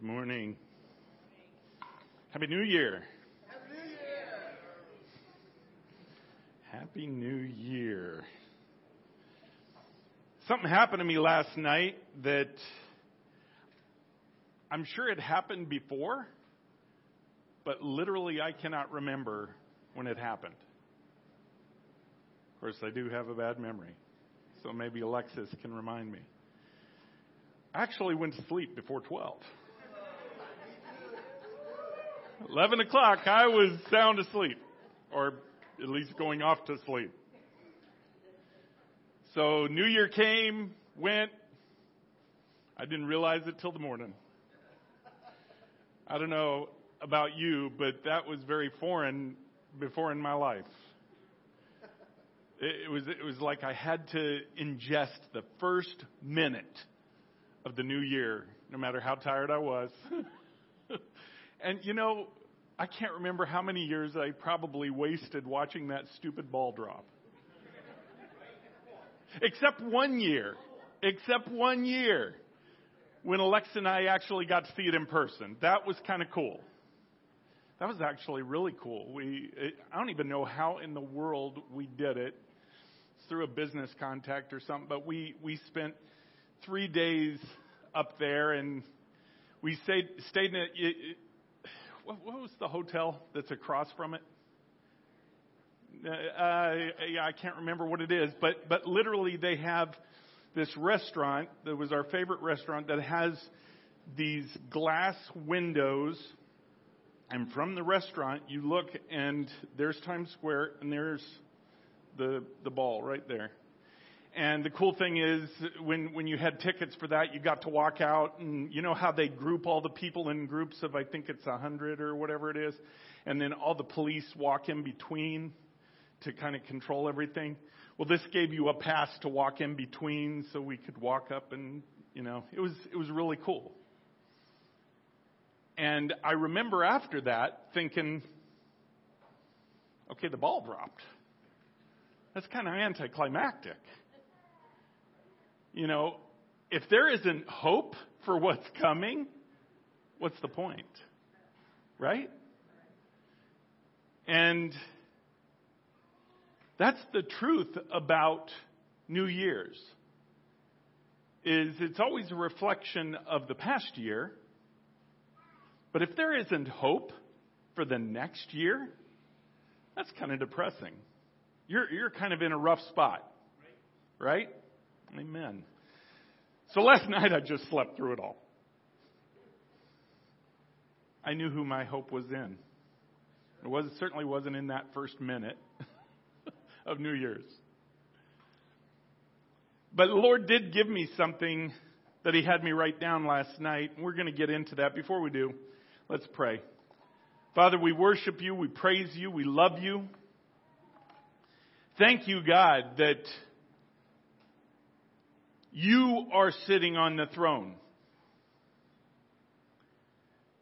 Good morning. Happy New Year. Happy New Year. Happy New Year. Something happened to me last night that I'm sure it happened before, but literally I cannot remember when it happened. Of course, I do have a bad memory, so maybe Alexis can remind me. I actually went to sleep before 12. 11 o'clock, I was sound asleep, or at least going off to sleep. So New Year came, went. I didn't realize it till the morning. I don't know about you, but that was very foreign before in my life. It, was it was like I had to ingest the first minute of the new year, no matter how tired I was. and you know, I can't remember how many years I probably wasted watching that stupid ball drop. Except one year. Except one year. When Alexa and I actually got to see it in person. That was kind of cool. That was actually really cool. We, it, I don't even know how in the world we did it. It's through a business contact or something, but we, we spent three days up there and we stayed, stayed in it. What, what was the hotel that's across from it? Uh, yeah, I can't remember what it is, but but literally they have this restaurant that was our favorite restaurant that has these glass windows, and from the restaurant you look and there's Times Square and there's the the ball right there. And the cool thing is, when when you had tickets for that, you got to walk out, and you know how they group all the people in groups of I think it's a hundred or whatever it is, and then all the police walk in between to kind of control everything. Well, this gave you a pass to walk in between, so we could walk up, and you know, it was it was really cool. And I remember after that thinking, okay, the ball dropped. That's kind of anticlimactic. You know, if there isn't hope for what's coming, what's the point? Right? And that's the truth about New Year's. Is it's always a reflection of the past year. But if there isn't hope for the next year, that's kind of depressing. You're, you're kind of in a rough spot. Right? Amen. So last night I just slept through it all. I knew who my hope was in. It was certainly wasn't in that first minute of New Year's. But the Lord did give me something that He had me write down last night. We're going to get into that. Before we do, let's pray. Father, we worship you, we praise you, we love you. Thank you, God, that you are sitting on the throne.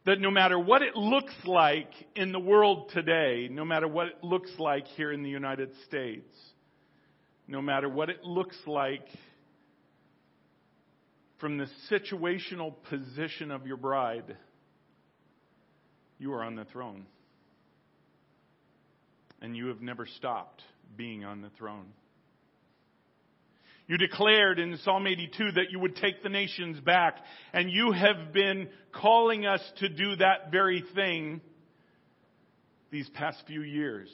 That no matter what it looks like in the world today, no matter what it looks like here in the United States, no matter what it looks like from the situational position of your bride, you are on the throne. And you have never stopped being on the throne. You declared in Psalm 82 that you would take the nations back, and you have been calling us to do that very thing these past few years.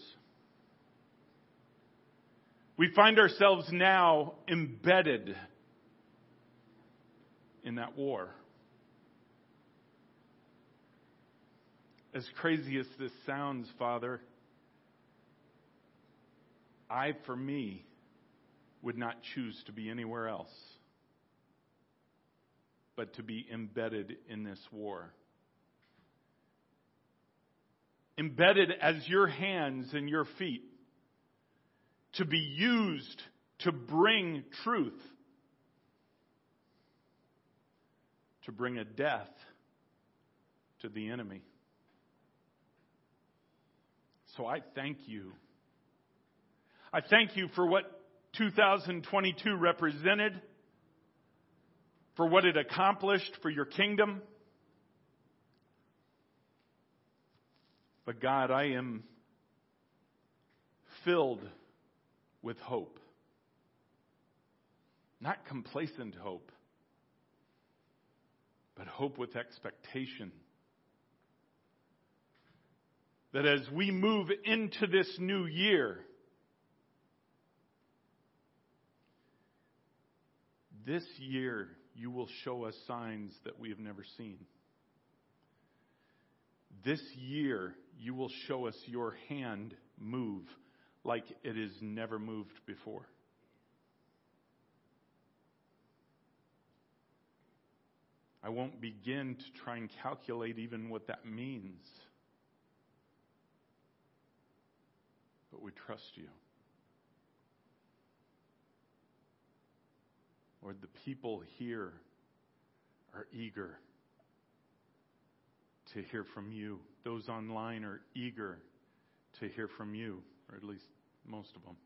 We find ourselves now embedded in that war. As crazy as this sounds, Father, I, for me, would not choose to be anywhere else but to be embedded in this war. Embedded as your hands and your feet to be used to bring truth, to bring a death to the enemy. So I thank you. I thank you for what 2022 represented, for what it accomplished for your kingdom. But God, I am filled with hope. Not complacent hope, but hope with expectation. That as we move into this new year, this year you will show us signs that we have never seen. This year you will show us your hand move like it has never moved before. I won't begin to try and calculate even what that means. But we trust you. Lord, the people here are eager to hear from you. Those online are eager to hear from you, or at least most of them.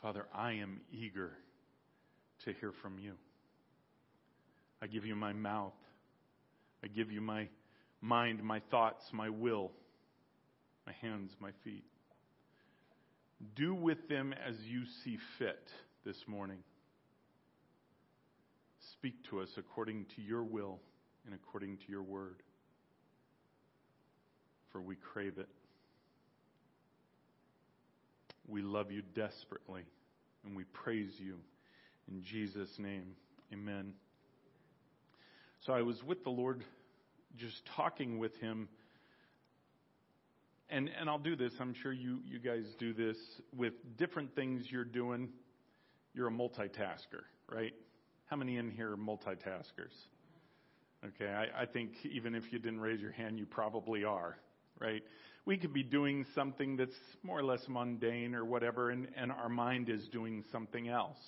Father, I am eager to hear from you. I give you my mouth. I give you my mind, my thoughts, my will, my hands, my feet. Do with them as you see fit this morning. Speak to us according to your will and according to your word, for we crave it. We love you desperately, and we praise you. In Jesus' name, amen. So I was with the Lord, just talking with him. And, and I'll do this. I'm sure you, you guys do this with different things you're doing. You're a multitasker, right? How many in here are multitaskers? Okay, I, I think even if you didn't raise your hand, you probably are, right? We could be doing something that's more or less mundane or whatever, and, and our mind is doing something else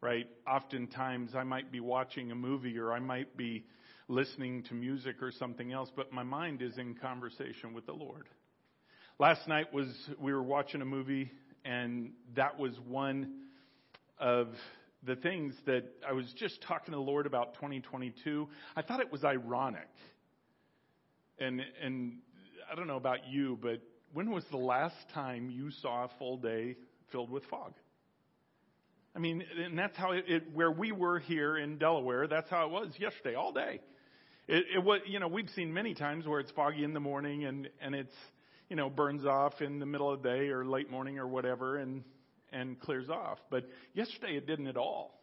right? Oftentimes I might be watching a movie or I might be listening to music or something else, but my mind is in conversation with the Lord. Last night was, we were watching a movie and that was one of the things that I was just talking to the Lord about 2022. I thought it was ironic. And, and I don't know about you, but when was the last time you saw a full day filled with fog? I mean, and that's how it, it, where we were here in Delaware, that's how it was yesterday, all day. It, it was, you know, we've seen many times where it's foggy in the morning and, and it's, you know, burns off in the middle of the day or late morning or whatever and, and clears off. But yesterday it didn't at all.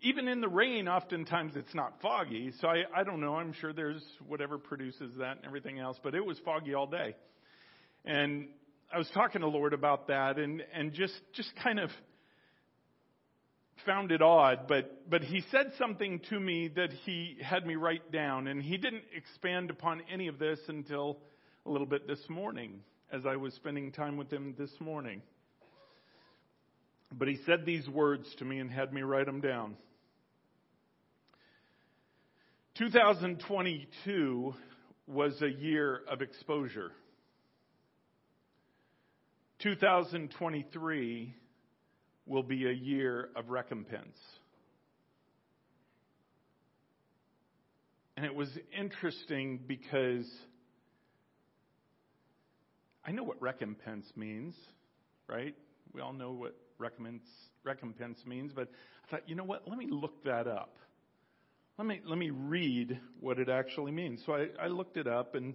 Even in the rain, oftentimes it's not foggy. So I, I don't know. I'm sure there's whatever produces that and everything else, but it was foggy all day. And I was talking to Lord about that and, and just, just kind of, found it odd, but, but he said something to me that he had me write down, and he didn't expand upon any of this until a little bit this morning as I was spending time with him this morning. But he said these words to me and had me write them down. 2022 was a year of exposure. 2023 will be a year of recompense. And it was interesting because I know what recompense means, right? We all know what recompense, recompense means, but I thought, you know what? Let me look that up. Let me, let me read what it actually means. So I, I looked it up and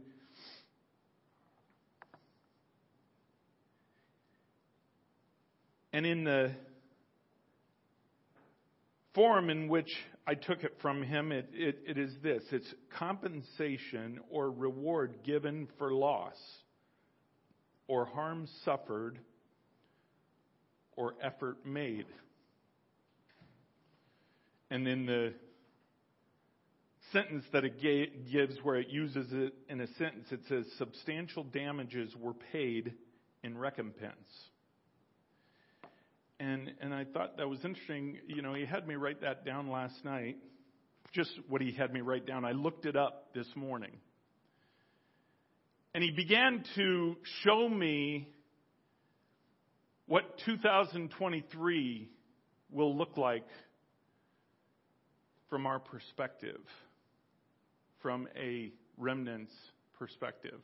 And in the form in which I took it from him, it, it, it is this it's compensation or reward given for loss or harm suffered or effort made. And in the sentence that it gives, where it uses it in a sentence, it says substantial damages were paid in recompense. And, and I thought that was interesting. You know, he had me write that down last night. Just what he had me write down. I looked it up this morning. And he began to show me what 2023 will look like from our perspective from a remnant's perspective.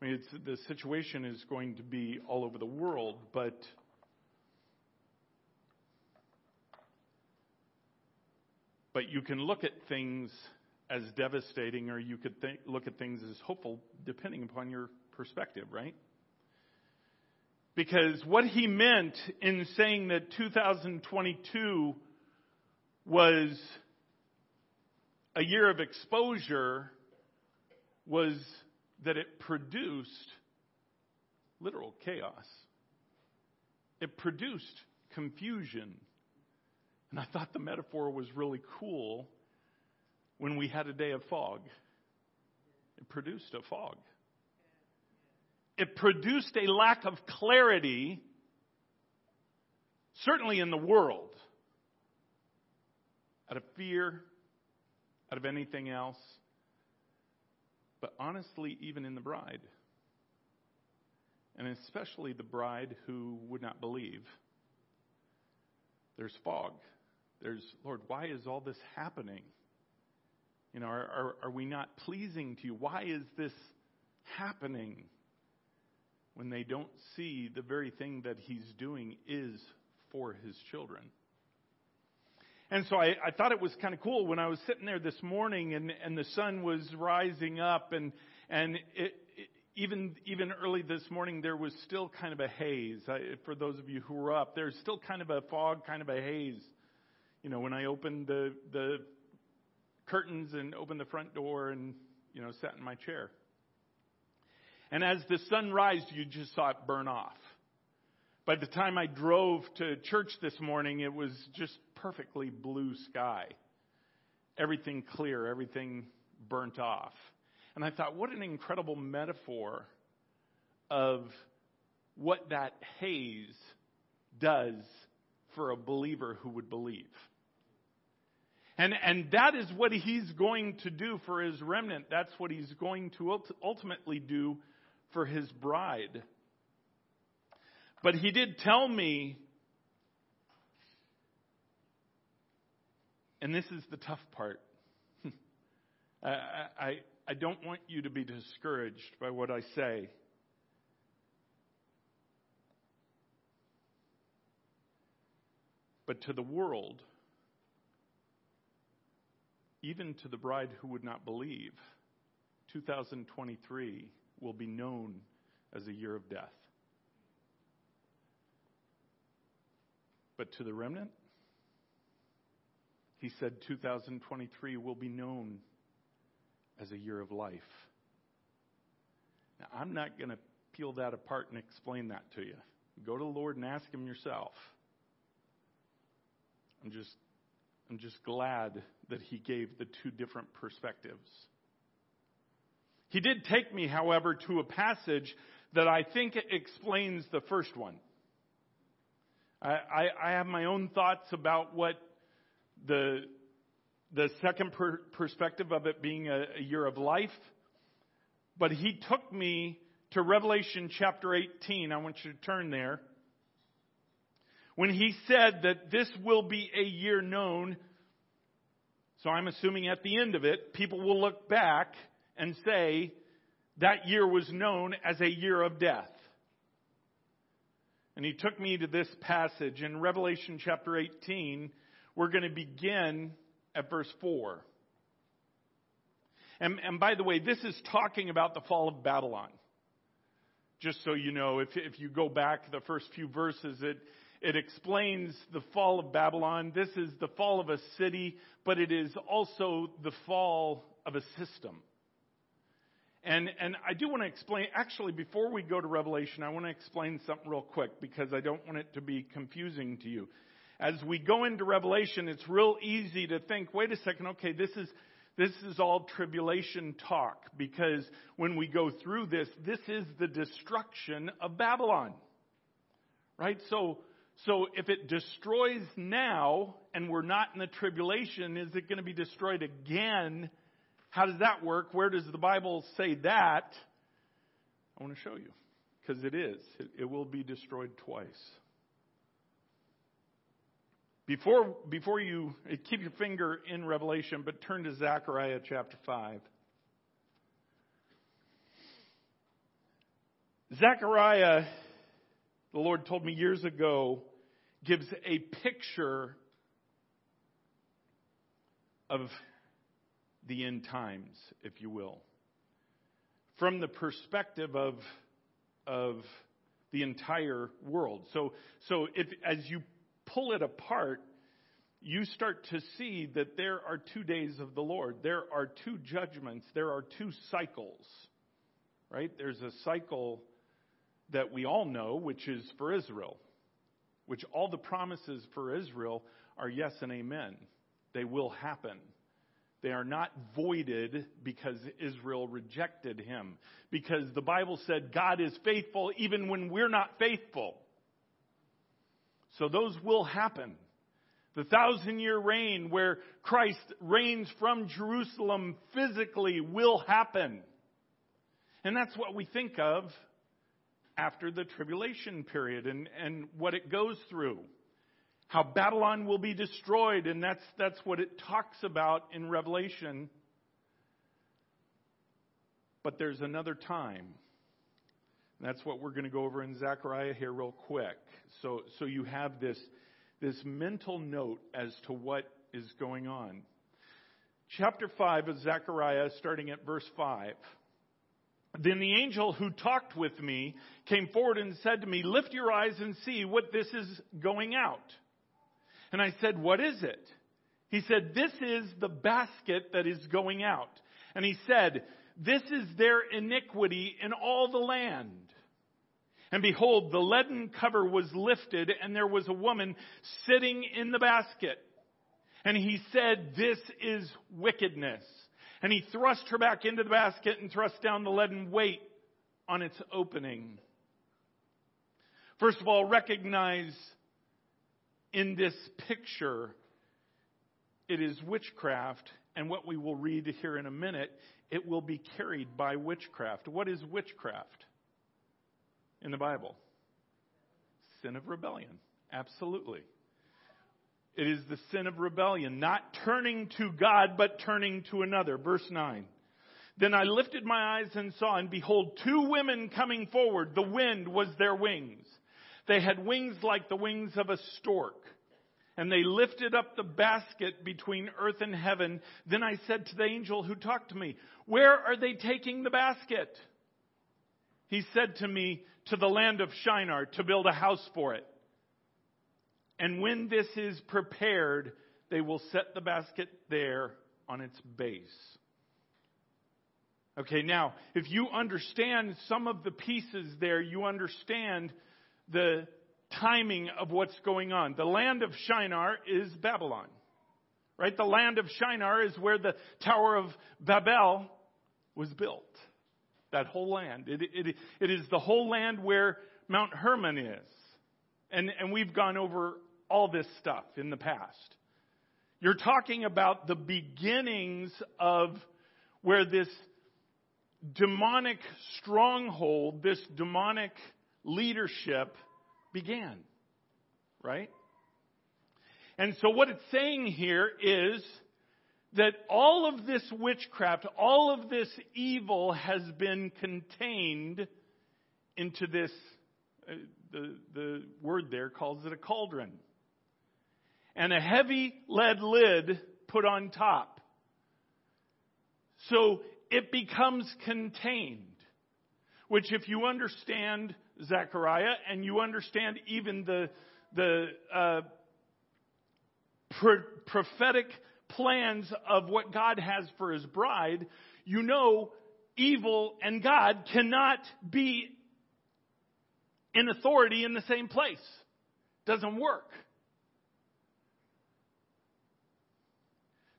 I mean, the situation is going to be all over the world, but but you can look at things as devastating, or you could look at things as hopeful, depending upon your perspective, right? Because what he meant in saying that 2022 was a year of exposure was that it produced literal chaos. It produced confusion. And I thought the metaphor was really cool when we had a day of fog. It produced a fog. It produced a lack of clarity, certainly in the world, out of fear, out of anything else, but honestly, even in the bride. And especially the bride who would not believe. There's fog. There's, Lord, why is all this happening? You know, are, are, are we not pleasing to you? Why is this happening? When they don't see the very thing that he's doing is for his children. And so I, I thought it was kind of cool when I was sitting there this morning and, and the sun was rising up and, and it, it, even, even early this morning there was still kind of a haze. I, for those of you who were up, there's still kind of a fog, kind of a haze. You know, when I opened the, the curtains and opened the front door and, you know, sat in my chair. And as the sun rised, you just saw it burn off. By the time I drove to church this morning, it was just perfectly blue sky. Everything clear, everything burnt off. And I thought, what an incredible metaphor of what that haze does for a believer who would believe. And, and that is what he's going to do for his remnant. That's what he's going to ultimately do for his bride. But he did tell me And this is the tough part. I, I, I don't want you to be discouraged by what I say. But to the world, even to the bride who would not believe, 2023 will be known as a year of death. But to the remnant, he said 2023 will be known as a year of life. Now, I'm not going to peel that apart and explain that to you. Go to the Lord and ask Him yourself. I'm just, I'm just glad that He gave the two different perspectives. He did take me, however, to a passage that I think explains the first one. I, I, I have my own thoughts about what the, the second per- perspective of it being a, a year of life. But he took me to Revelation chapter 18. I want you to turn there. When he said that this will be a year known, so I'm assuming at the end of it, people will look back and say that year was known as a year of death. And he took me to this passage in Revelation chapter 18 we're going to begin at verse 4. And, and by the way, this is talking about the fall of Babylon. Just so you know, if, if you go back the first few verses, it, it explains the fall of Babylon. This is the fall of a city, but it is also the fall of a system. And, and I do want to explain, actually, before we go to Revelation, I want to explain something real quick because I don't want it to be confusing to you as we go into Revelation, it's real easy to think, wait a second, okay, this is, this is all tribulation talk because when we go through this, this is the destruction of Babylon. Right? So, so if it destroys now and we're not in the tribulation, is it going to be destroyed again? How does that work? Where does the Bible say that? I want to show you because it is. It, it, will be destroyed twice. Before, before you eh, keep your finger in Revelation, but turn to Zechariah chapter 5. Zechariah the Lord told me years ago, gives a picture of the end times, if you will, from the perspective of, of the entire world. So, so if, as you pull it apart, you start to see that there are two days of the Lord. There are two judgments. There are two cycles, right? There's a cycle that we all know, which is for Israel, which all the promises for Israel are yes and amen. They will happen. They are not voided because Israel rejected him. Because the Bible said God is faithful even when we're not faithful. So those will happen. The thousand year reign where Christ reigns from Jerusalem physically will happen. And that's what we think of after the tribulation period and, and what it goes through how Babylon will be destroyed, and that's, that's what it talks about in Revelation. But there's another time. That's what we're going to go over in Zechariah here, real quick. So, so you have this, this mental note as to what is going on. Chapter 5 of Zechariah, starting at verse 5. Then the angel who talked with me came forward and said to me, Lift your eyes and see what this is going out. And I said, What is it? He said, This is the basket that is going out. And he said, This is their iniquity in all the land. And behold, the leaden cover was lifted, and there was a woman sitting in the basket. And he said, This is wickedness. And he thrust her back into the basket and thrust down the leaden weight on its opening. First of all, recognize in this picture, it is witchcraft, and what we will read here in a minute, it will be carried by witchcraft. What is witchcraft in the Bible? Sin of rebellion. Absolutely. It is the sin of rebellion, not turning to God, but turning to another. Verse 9. Then I lifted my eyes and saw, and behold, two women coming forward. The wind was their wings. They had wings like the wings of a stork. And they lifted up the basket between earth and heaven. Then I said to the angel who talked to me, Where are they taking the basket? He said to me, To the land of Shinar, to build a house for it. And when this is prepared, they will set the basket there on its base. Okay, now, if you understand some of the pieces there, you understand the timing of what's going on. The land of Shinar is Babylon. Right? The land of Shinar is where the Tower of Babel was built. That whole land. It, it, it is the whole land where Mount Hermon is. And, and we've gone over all this stuff in the past. You're talking about the beginnings of where this demonic stronghold, this demonic leadership began. Right? And so what it's saying here is that all of this witchcraft, all of this evil has been contained into this, uh, the, the word there calls it a cauldron. And a heavy lead lid put on top. So it becomes contained. Which if you understand Zechariah, and you understand even the, the uh, pro- prophetic plans of what God has for his bride, you know evil and God cannot be in authority in the same place. Doesn't work.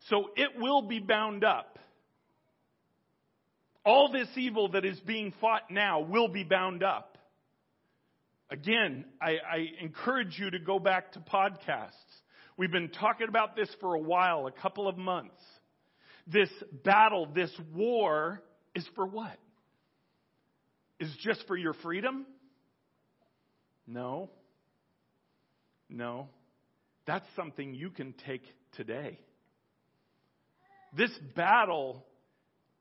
So it will be bound up. All this evil that is being fought now will be bound up. Again, I, I encourage you to go back to podcasts. We've been talking about this for a while, a couple of months. This battle, this war is for what? Is just for your freedom? No. No. That's something you can take today. This battle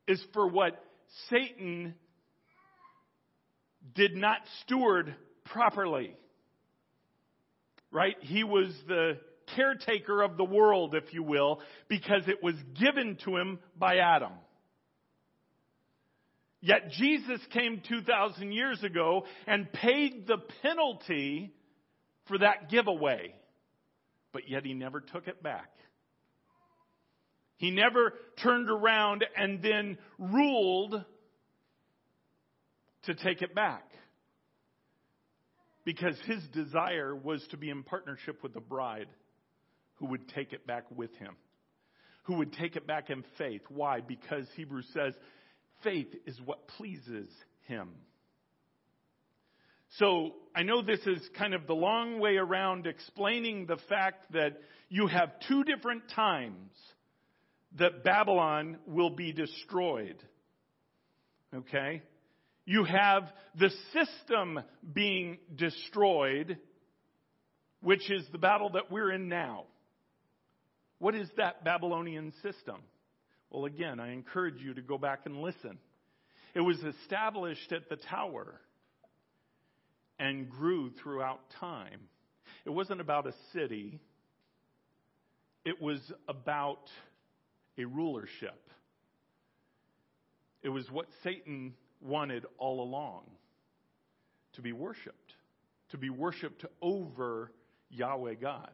is for what Satan did not steward properly. Right? He was the caretaker of the world, if you will, because it was given to him by Adam. Yet Jesus came 2,000 years ago and paid the penalty for that giveaway. But yet he never took it back. He never turned around and then ruled to take it back. Because his desire was to be in partnership with the bride who would take it back with him, who would take it back in faith. Why? Because Hebrews says faith is what pleases him. So I know this is kind of the long way around explaining the fact that you have two different times that Babylon will be destroyed. Okay? You have the system being destroyed, which is the battle that we're in now. What is that Babylonian system? Well, again, I encourage you to go back and listen. It was established at the tower and grew throughout time. It wasn't about a city, it was about a rulership. It was what Satan wanted all along to be worshiped, to be worshiped over Yahweh God.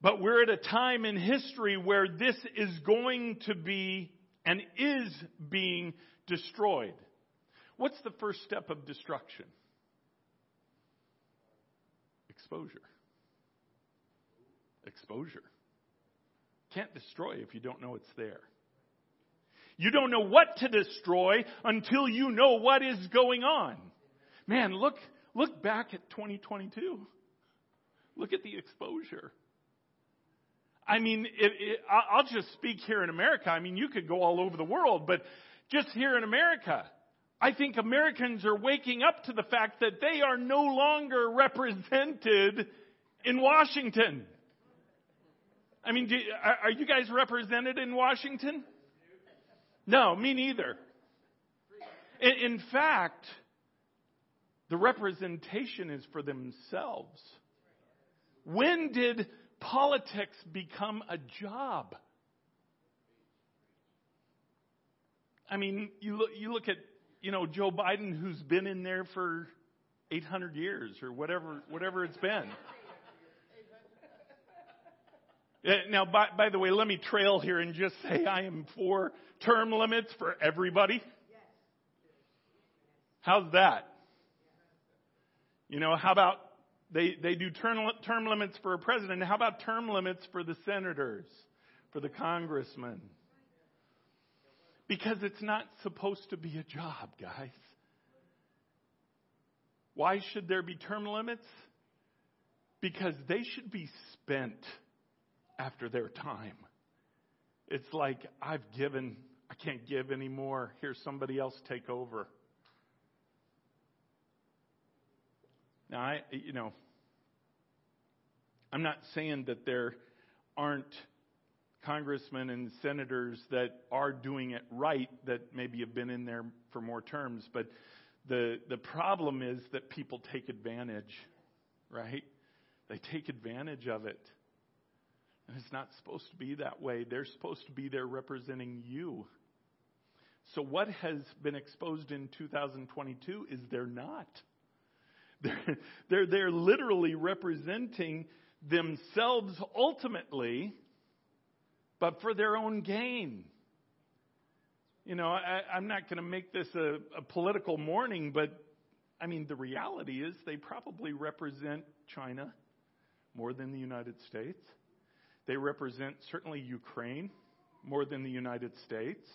But we're at a time in history where this is going to be and is being destroyed. What's the first step of destruction? Exposure. Exposure. Can't destroy if you don't know it's there. You don't know what to destroy until you know what is going on. Man, look, look back at 2022. Look at the exposure. I mean, it, it, I'll just speak here in America. I mean, you could go all over the world, but just here in America, I think Americans are waking up to the fact that they are no longer represented in Washington. I mean, do, are, you guys represented in Washington? No, me neither. In, in fact, the representation is for themselves. When did politics become a job. I mean, you look, you look at, you know, Joe Biden who's been in there for 800 years or whatever, whatever it's been. Uh, now, by, by the way, let me trail here and just say I am for term limits for everybody. How's that? You know, how about they, they do term, term limits for a president. How about term limits for the senators, for the congressmen? Because it's not supposed to be a job, guys. Why should there be term limits? Because they should be spent after their time. It's like, I've given, I can't give anymore. Here's somebody else take over. Now, I, you know, I'm not saying that there aren't congressmen and senators that are doing it right that maybe have been in there for more terms, but the the problem is that people take advantage, right? They take advantage of it. It's not supposed to be that way. They're supposed to be there representing you. So what has been exposed in 2022 is they're not. They're, they're, they're literally representing themselves ultimately, but for their own gain. You know, I, I'm not going to make this a, a political morning, but I mean, the reality is they probably represent China more than the United States. They represent certainly Ukraine more than the United States.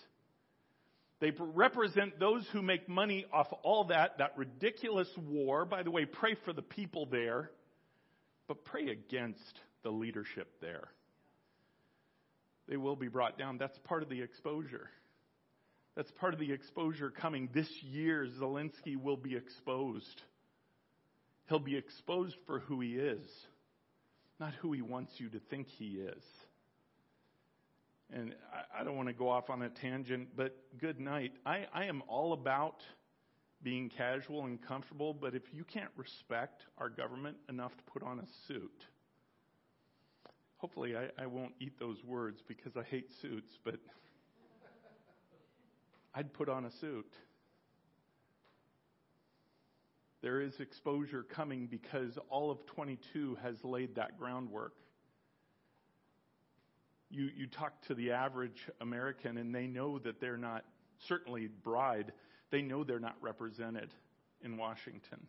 They represent those who make money off all that, that ridiculous war. By the way, pray for the people there but pray against the leadership there. They will be brought down. That's part of the exposure. That's part of the exposure coming. This year, Zelensky will be exposed. He'll be exposed for who he is, not who he wants you to think he is. and I, I don't want to go off on a tangent, but good night. I, I am all about being casual and comfortable, but if you can't respect our government enough to put on a suit, hopefully I, I won't eat those words because I hate suits, but I'd put on a suit. There is exposure coming because all of 22 has laid that groundwork. You, you talk to the average American, and they know that they're not, certainly bride, they know they're not represented in Washington.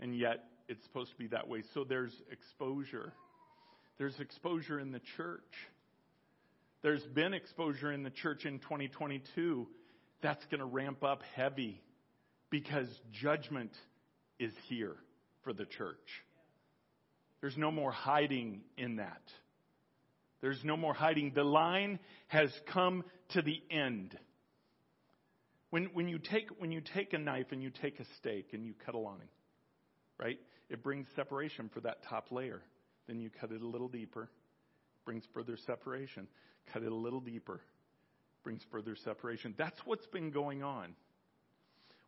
And yet, it's supposed to be that way. So there's exposure. There's exposure in the church. There's been exposure in the church in 2022. That's going to ramp up heavy because judgment is here for the church. There's no more hiding in that. There's no more hiding. The line has come to the end. When, when, you take, when you take a knife and you take a steak and you cut a line, right, it brings separation for that top layer. Then you cut it a little deeper, brings further separation. Cut it a little deeper, brings further separation. That's what's been going on.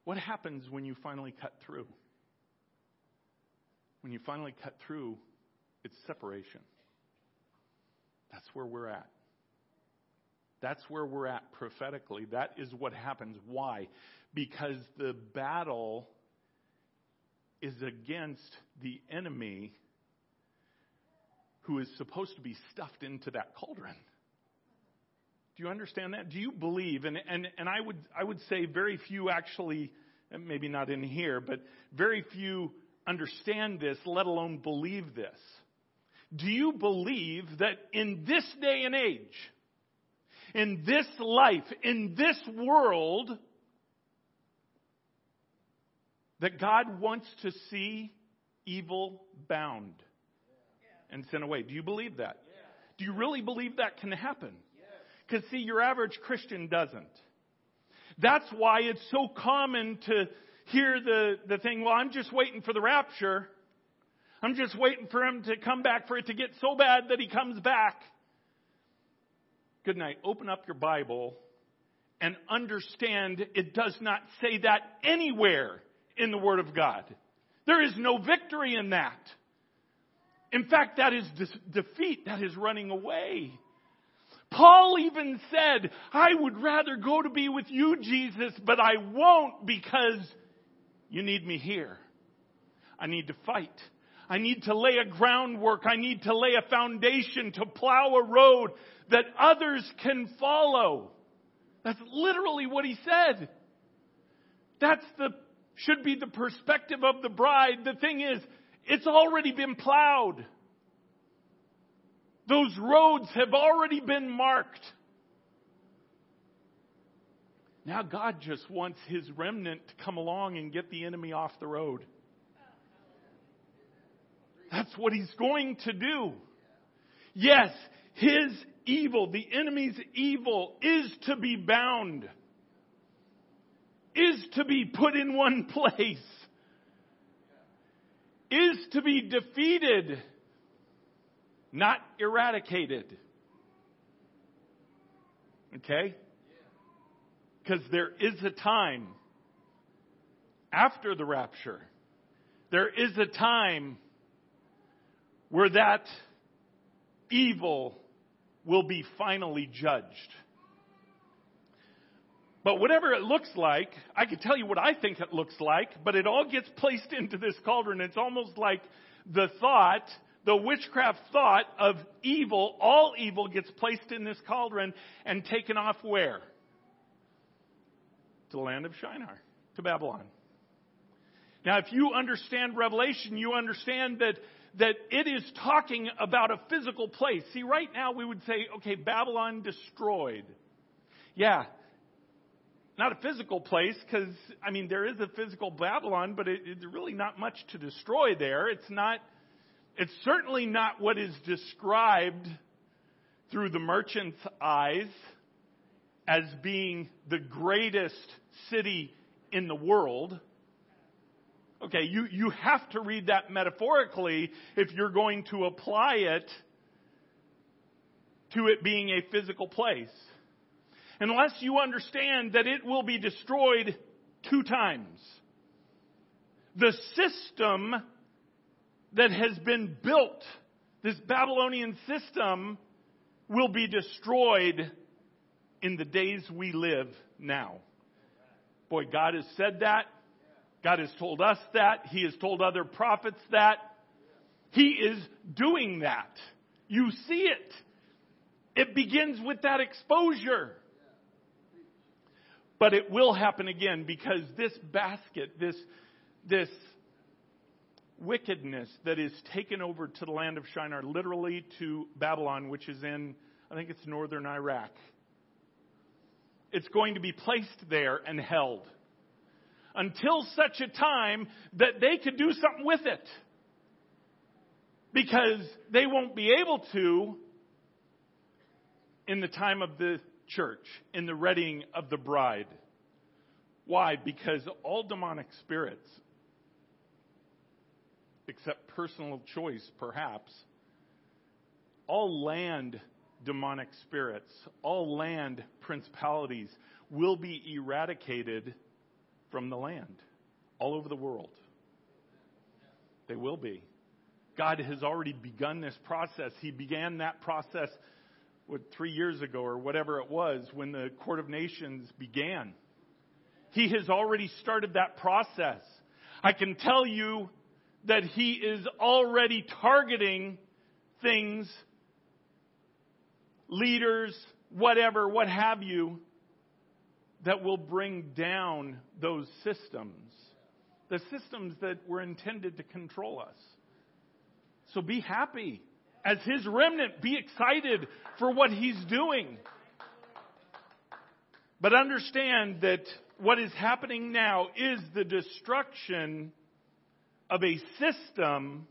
What happens when you finally cut through? When you finally cut through, it's separation. That's where we're at. That's where we're at prophetically. That is what happens. Why? Because the battle is against the enemy who is supposed to be stuffed into that cauldron. Do you understand that? Do you believe? And, and, and I, would, I would say very few actually, maybe not in here, but very few understand this, let alone believe this. Do you believe that in this day and age, in this life, in this world, that God wants to see evil bound and sent away? Do you believe that? Do you really believe that can happen? Because, see, your average Christian doesn't. That's why it's so common to hear the, the thing, well, I'm just waiting for the rapture. I'm just waiting for him to come back, for it to get so bad that he comes back. Good night. Open up your Bible and understand it does not say that anywhere in the Word of God. There is no victory in that. In fact, that is defeat. That is running away. Paul even said, I would rather go to be with you, Jesus, but I won't because you need me here. I need to fight. I need to lay a groundwork. I need to lay a foundation to plow a road that others can follow. That's literally what he said. That's the, should be the perspective of the bride. The thing is, it's already been plowed. Those roads have already been marked. Now God just wants his remnant to come along and get the enemy off the road. That's what he's going to do. Yes, his evil, the enemy's evil, is to be bound, is to be put in one place, is to be defeated, not eradicated. Okay? Because there is a time after the rapture, there is a time where that evil will be finally judged. But whatever it looks like, I can tell you what I think it looks like, but it all gets placed into this cauldron. It's almost like the thought, the witchcraft thought of evil, all evil gets placed in this cauldron and taken off where? To the land of Shinar, to Babylon. Now, if you understand Revelation, you understand that, that it is talking about a physical place. See, right now we would say, okay, Babylon destroyed. Yeah, not a physical place because, I mean, there is a physical Babylon, but it, it's really not much to destroy there. It's not, it's certainly not what is described through the merchant's eyes as being the greatest city in the world. Okay, you, you have to read that metaphorically if you're going to apply it to it being a physical place. Unless you understand that it will be destroyed two times. The system that has been built, this Babylonian system, will be destroyed in the days we live now. Boy, God has said that. God has told us that. He has told other prophets that. He is doing that. You see it. It begins with that exposure. But it will happen again because this basket, this, this wickedness that is taken over to the land of Shinar, literally to Babylon, which is in, I think it's northern Iraq. It's going to be placed there and held until such a time that they could do something with it. Because they won't be able to in the time of the church, in the readying of the bride. Why? Because all demonic spirits, except personal choice perhaps, all land demonic spirits, all land principalities will be eradicated from the land all over the world. They will be. God has already begun this process. He began that process what, three years ago or whatever it was when the Court of Nations began. He has already started that process. I can tell you that he is already targeting things, leaders, whatever, what have you, that will bring down those systems. The systems that were intended to control us. So be happy. As his remnant, be excited for what he's doing. But understand that what is happening now is the destruction of a system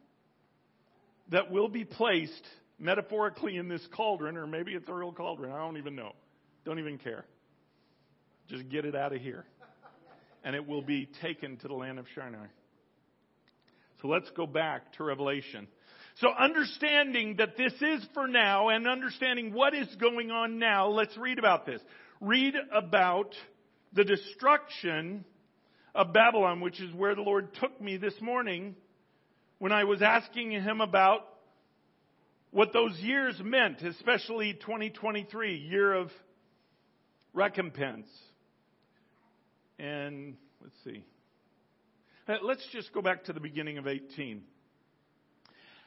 that will be placed metaphorically in this cauldron, or maybe it's a real cauldron. I don't even know. Don't even care. Just get it out of here. And it will be taken to the land of Shinar. So let's go back to Revelation. So understanding that this is for now and understanding what is going on now, let's read about this. Read about the destruction of Babylon, which is where the Lord took me this morning when I was asking him about what those years meant, especially 2023, year of recompense. And let's see. Uh, let's just go back to the beginning of 18.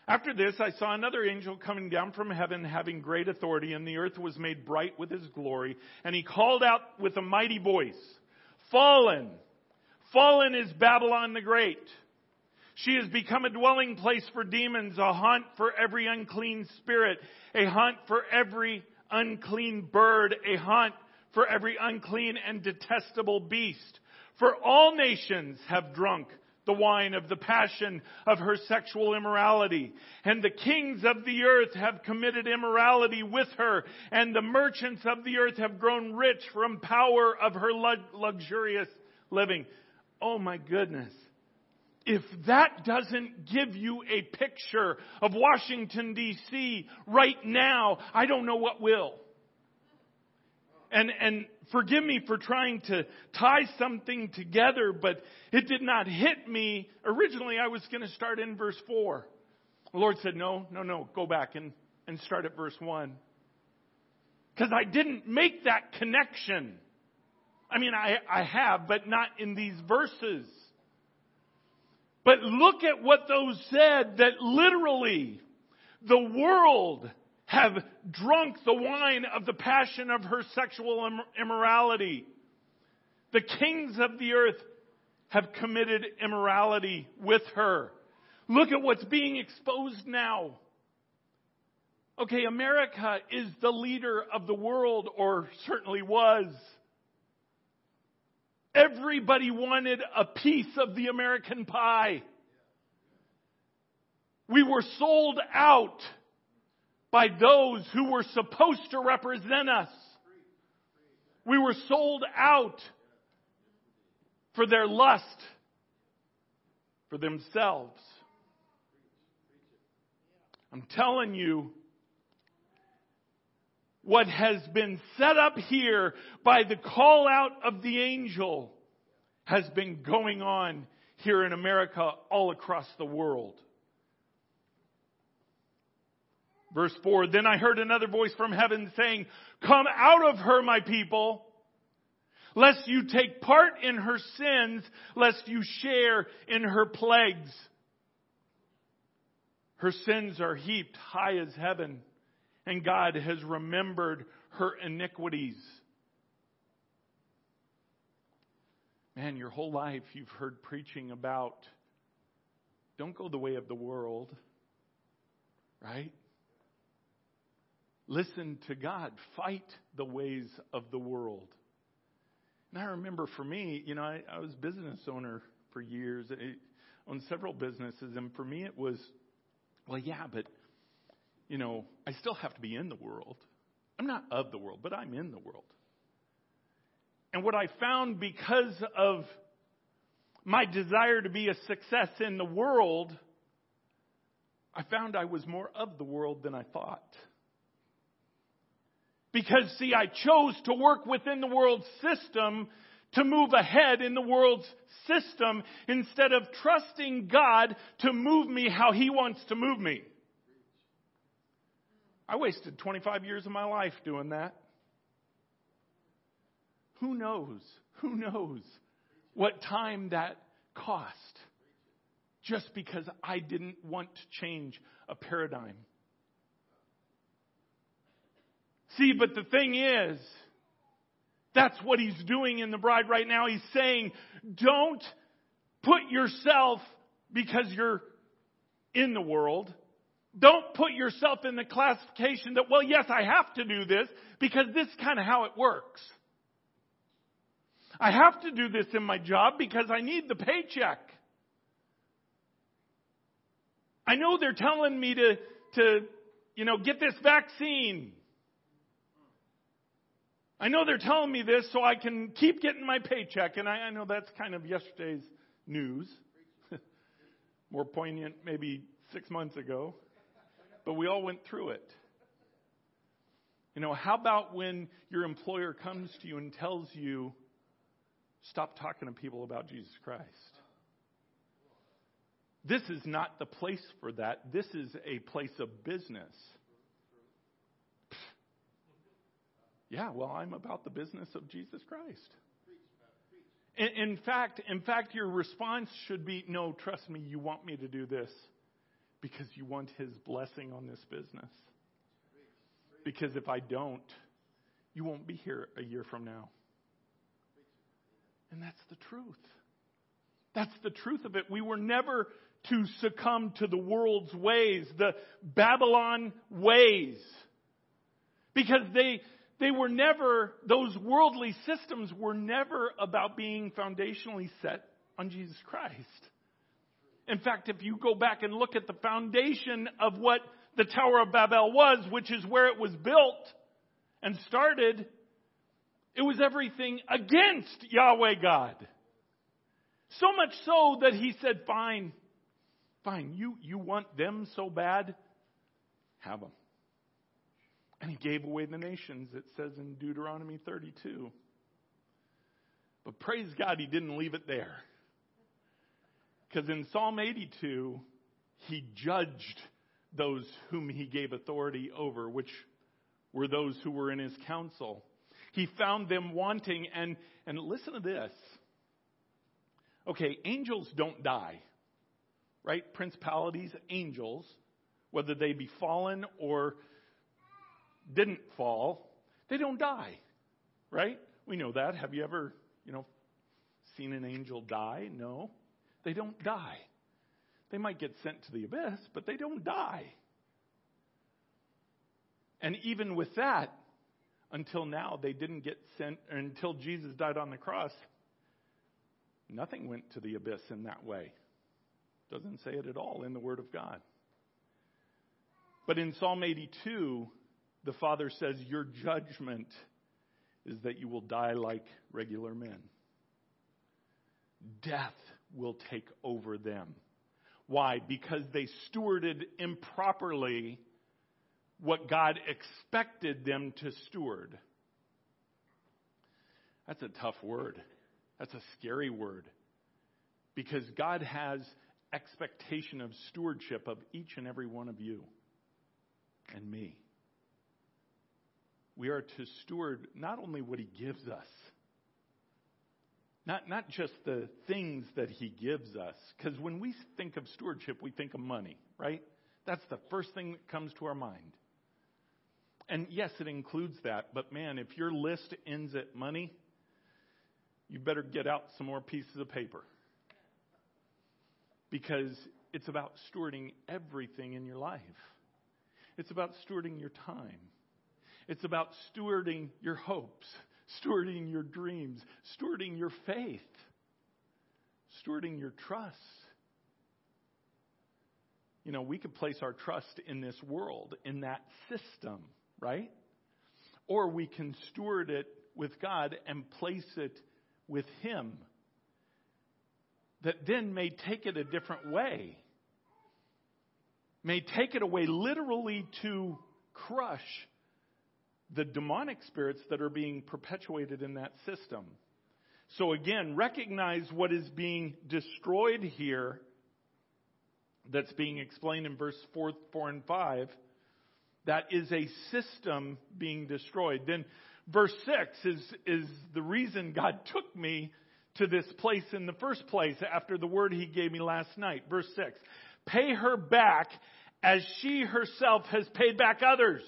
After this, I saw another angel coming down from heaven having great authority, and the earth was made bright with his glory. And he called out with a mighty voice, Fallen! Fallen is Babylon the Great. She has become a dwelling place for demons, a haunt for every unclean spirit, a haunt for every unclean bird, a haunt for every unclean and detestable beast. For all nations have drunk the wine of the passion of her sexual immorality. And the kings of the earth have committed immorality with her, and the merchants of the earth have grown rich from power of her luxurious living. Oh my goodness. If that doesn't give you a picture of Washington DC right now, I don't know what will. And, and forgive me for trying to tie something together, but it did not hit me. Originally, I was going to start in verse 4. The Lord said, No, no, no, go back and, and start at verse 1. Because I didn't make that connection. I mean, I, I have, but not in these verses. But look at what those said that literally the world have drunk the wine of the passion of her sexual immorality. The kings of the earth have committed immorality with her. Look at what's being exposed now. Okay, America is the leader of the world, or certainly was. Everybody wanted a piece of the American pie. We were sold out by those who were supposed to represent us. We were sold out for their lust, for themselves. I'm telling you, what has been set up here by the call out of the angel has been going on here in America all across the world. Verse 4, then I heard another voice from heaven saying, Come out of her, my people, lest you take part in her sins, lest you share in her plagues. Her sins are heaped high as heaven, and God has remembered her iniquities. Man, your whole life you've heard preaching about don't go the way of the world, right? Listen to God. Fight the ways of the world. And I remember for me, you know, I, I was business owner for years, I owned several businesses, and for me it was, well, yeah, but, you know, I still have to be in the world. I'm not of the world, but I'm in the world. And what I found because of my desire to be a success in the world, I found I was more of the world than I thought. Because, see, I chose to work within the world's system to move ahead in the world's system instead of trusting God to move me how He wants to move me. I wasted 25 years of my life doing that. Who knows? Who knows what time that cost? Just because I didn't want to change a paradigm. See, but the thing is, that's what he's doing in the bride right now. He's saying, don't put yourself because you're in the world. Don't put yourself in the classification that, well, yes, I have to do this because this is kind of how it works. I have to do this in my job because I need the paycheck. I know they're telling me to, to, you know, get this vaccine. I know they're telling me this so I can keep getting my paycheck, and I, I know that's kind of yesterday's news. More poignant maybe six months ago. But we all went through it. You know, how about when your employer comes to you and tells you, stop talking to people about Jesus Christ? This is not the place for that. This is a place of business. Yeah, well, I'm about the business of Jesus Christ. In, in fact, in fact, your response should be, no, trust me, you want me to do this because you want his blessing on this business. Because if I don't, you won't be here a year from now. And that's the truth. That's the truth of it. We were never to succumb to the world's ways, the Babylon ways. Because they, they were never, those worldly systems were never about being foundationally set on Jesus Christ. In fact, if you go back and look at the foundation of what the Tower of Babel was, which is where it was built and started, it was everything against Yahweh God. So much so that he said, fine, fine, you, you want them so bad? Have them. And he gave away the nations, it says in Deuteronomy 32. But praise God, he didn't leave it there. Because in Psalm 82, he judged those whom he gave authority over, which were those who were in his council. He found them wanting, and, and listen to this. Okay, angels don't die, right? Principalities, angels, whether they be fallen or didn't fall, they don't die, right? We know that. Have you ever, you know, seen an angel die? No. They don't die. They might get sent to the abyss, but they don't die. And even with that, until now, they didn't get sent, until Jesus died on the cross, nothing went to the abyss in that way. Doesn't say it at all in the Word of God. But in Psalm 82, the Father says, Your judgment is that you will die like regular men. Death will take over them. Why? Because they stewarded improperly what God expected them to steward. That's a tough word. That's a scary word. Because God has expectation of stewardship of each and every one of you and me. We are to steward not only what He gives us, not, not just the things that He gives us, because when we think of stewardship, we think of money, right? That's the first thing that comes to our mind. And yes, it includes that, but man, if your list ends at money, you better get out some more pieces of paper. Because it's about stewarding everything in your life. It's about stewarding your time. It's about stewarding your hopes, stewarding your dreams, stewarding your faith, stewarding your trust. You know, we could place our trust in this world, in that system, right? Or we can steward it with God and place it with Him that then may take it a different way, may take it away literally to crush the demonic spirits that are being perpetuated in that system. So again, recognize what is being destroyed here that's being explained in verse 4, 4 and 5. That is a system being destroyed. Then verse 6 is, is the reason God took me to this place in the first place after the word he gave me last night. Verse 6. Pay her back as she herself has paid back others.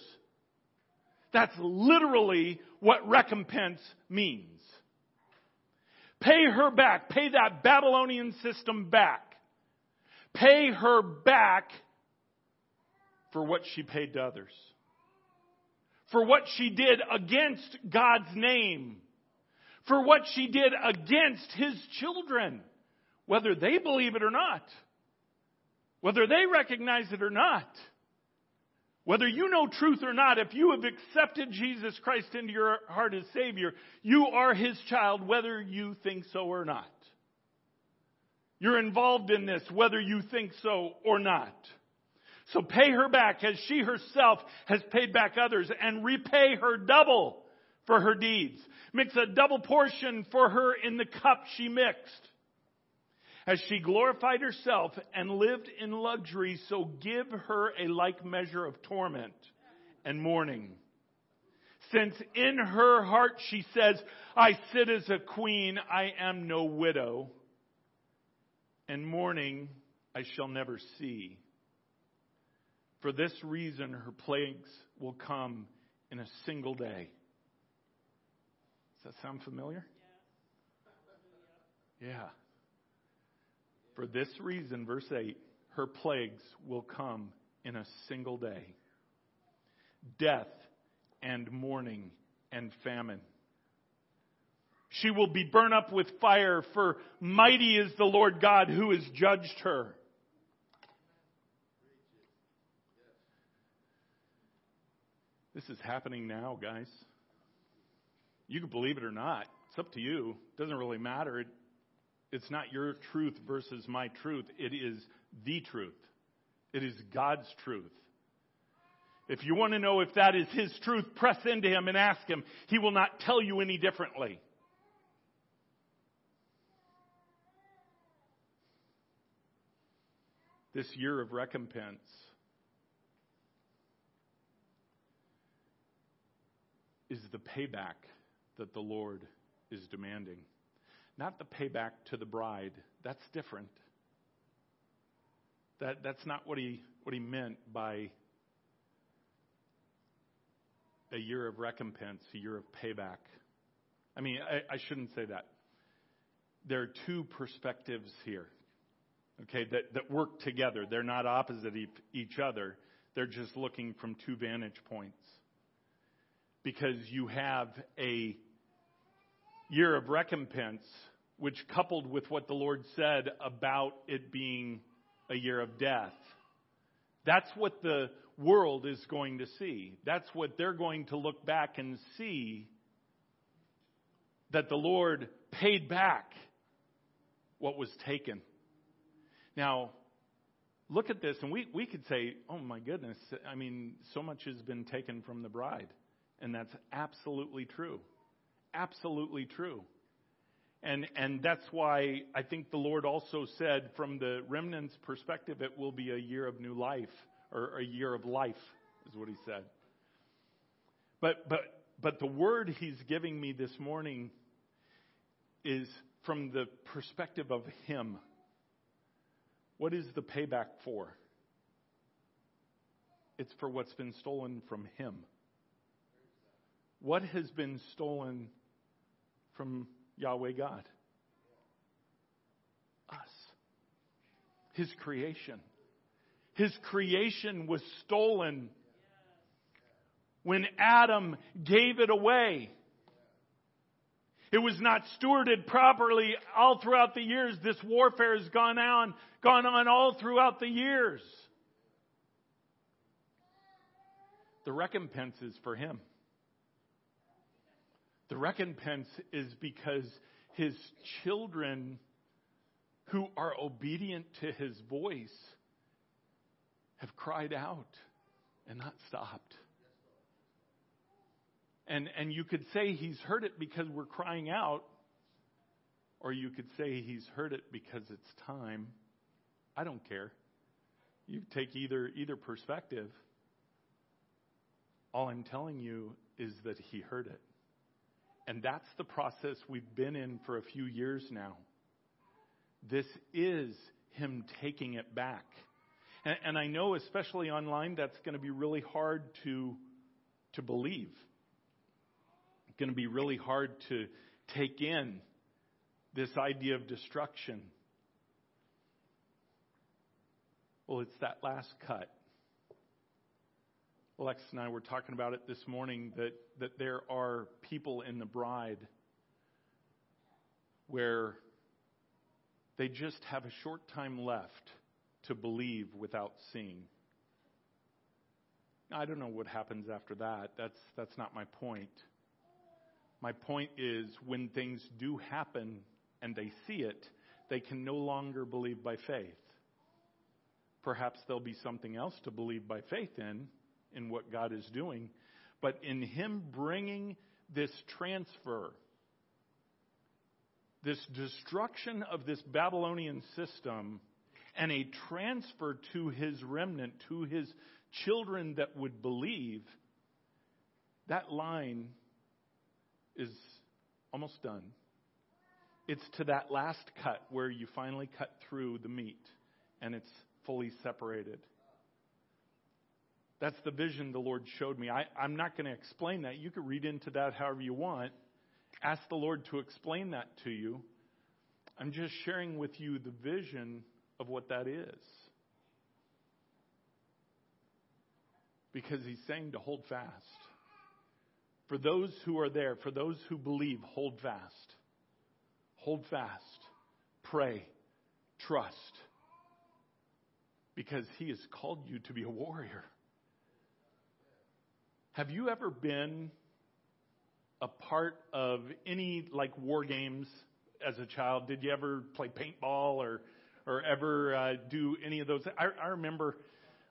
That's literally what recompense means. Pay her back. Pay that Babylonian system back. Pay her back for what she paid to others. For what she did against God's name. For what she did against His children. Whether they believe it or not. Whether they recognize it or not. Whether you know truth or not, if you have accepted Jesus Christ into your heart as Savior, you are His child whether you think so or not. You're involved in this whether you think so or not. So pay her back as she herself has paid back others and repay her double for her deeds. Mix a double portion for her in the cup she mixed. As she glorified herself and lived in luxury, so give her a like measure of torment and mourning. Since in her heart she says, I sit as a queen, I am no widow, and mourning I shall never see. For this reason, her plagues will come in a single day. Does that sound familiar? Yeah. For this reason, verse 8, her plagues will come in a single day death and mourning and famine. She will be burned up with fire, for mighty is the Lord God who has judged her. This is happening now, guys. You can believe it or not. It's up to you. It doesn't really matter. It it's not your truth versus my truth. It is the truth. It is God's truth. If you want to know if that is His truth, press into Him and ask Him. He will not tell you any differently. This year of recompense is the payback that the Lord is demanding. Not the payback to the bride. That's different. That, that's not what he, what he meant by a year of recompense, a year of payback. I mean, I, I shouldn't say that. There are two perspectives here, okay, that, that work together. They're not opposite each other. They're just looking from two vantage points. Because you have a year of recompense, which coupled with what the Lord said about it being a year of death, that's what the world is going to see. That's what they're going to look back and see that the Lord paid back what was taken. Now, look at this and we, we could say, oh my goodness, I mean, so much has been taken from the bride. And that's absolutely true. Absolutely true. And, and that's why I think the Lord also said, from the remnant's perspective, it will be a year of new life, or a year of life, is what he said. But, but, but the word he's giving me this morning is from the perspective of him. What is the payback for? It's for what's been stolen from him. What has been stolen from Yahweh God? Us. His creation. His creation was stolen when Adam gave it away. It was not stewarded properly all throughout the years. This warfare has gone on, gone on all throughout the years. The recompense is for him. The recompense is because his children who are obedient to his voice have cried out and not stopped. And, and you could say he's heard it because we're crying out, or you could say he's heard it because it's time. I don't care. You take either, either perspective. All I'm telling you is that he heard it. And that's the process we've been in for a few years now. This is him taking it back. And, and I know, especially online, that's going to be really hard to, to believe. It's going to be really hard to take in this idea of destruction. Well, it's that last cut Alexis and I were talking about it this morning that, that there are people in the bride where they just have a short time left to believe without seeing. I don't know what happens after that. That's, that's not my point. My point is when things do happen and they see it, they can no longer believe by faith. Perhaps there'll be something else to believe by faith in in what God is doing, but in Him bringing this transfer, this destruction of this Babylonian system, and a transfer to His remnant, to His children that would believe, that line is almost done. It's to that last cut where you finally cut through the meat and it's fully separated. That's the vision the Lord showed me. I, am not going to explain that. You can read into that however you want. Ask the Lord to explain that to you. I'm just sharing with you the vision of what that is. Because He's saying to hold fast. For those who are there, for those who believe, hold fast. Hold fast. Pray. Trust. Because He has called you to be a warrior. Have you ever been a part of any like war games as a child? Did you ever play paintball or or ever uh, do any of those? I, I remember.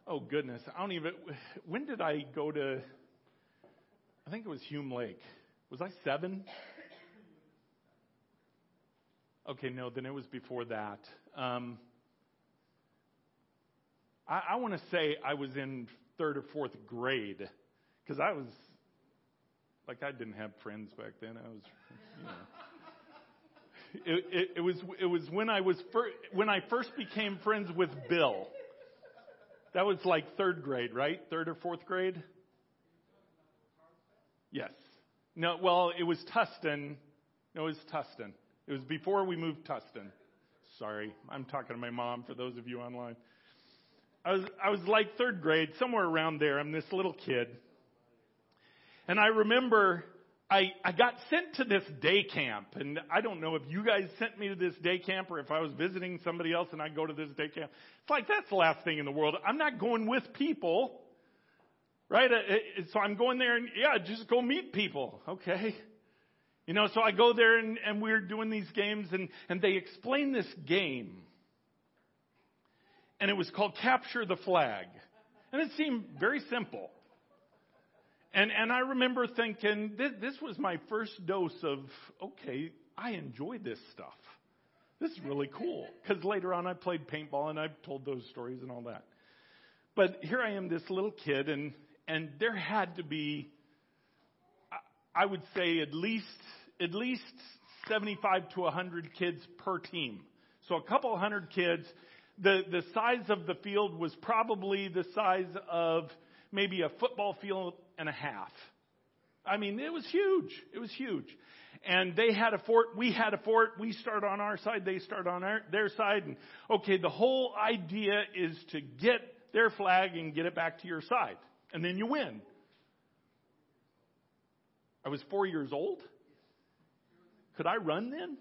Oh goodness, I don't even. When did I go to? I think it was Hume Lake. Was I seven? Okay, no, then it was before that. Um, I, I want to say I was in third or fourth grade because I was, like, I didn't have friends back then. I was, you know. It, it, it, was it was when I was fir- when I first became friends with Bill. That was like third grade, right? Third or fourth grade. Yes. No. Well, it was Tustin. No, it was Tustin. It was before we moved Tustin. Sorry, I'm talking to my mom. For those of you online, I was I was like third grade, somewhere around there. I'm this little kid. And I remember I, I got sent to this day camp. And I don't know if you guys sent me to this day camp or if I was visiting somebody else and I go to this day camp. It's like, that's the last thing in the world. I'm not going with people. Right? Uh, uh, so I'm going there and, yeah, just go meet people. Okay. You know, so I go there and, and we're doing these games and, and they explain this game. and it was called Capture the Flag. And it seemed very simple. And, and I remember thinking, this, this was my first dose of, okay, I enjoy this stuff. This is really cool. Because later on I played paintball and I've told those stories and all that. But here I am, this little kid, and, and there had to be, I would say, at least, at least 75 to 100 kids per team. So a couple hundred kids. The, the size of the field was probably the size of maybe a football field and a half. I mean, it was huge. It was huge. And they had a fort, we had a fort, we start on our side, they start on our, their side. And okay, the whole idea is to get their flag and get it back to your side. And then you win. I was four years old. Could I run then?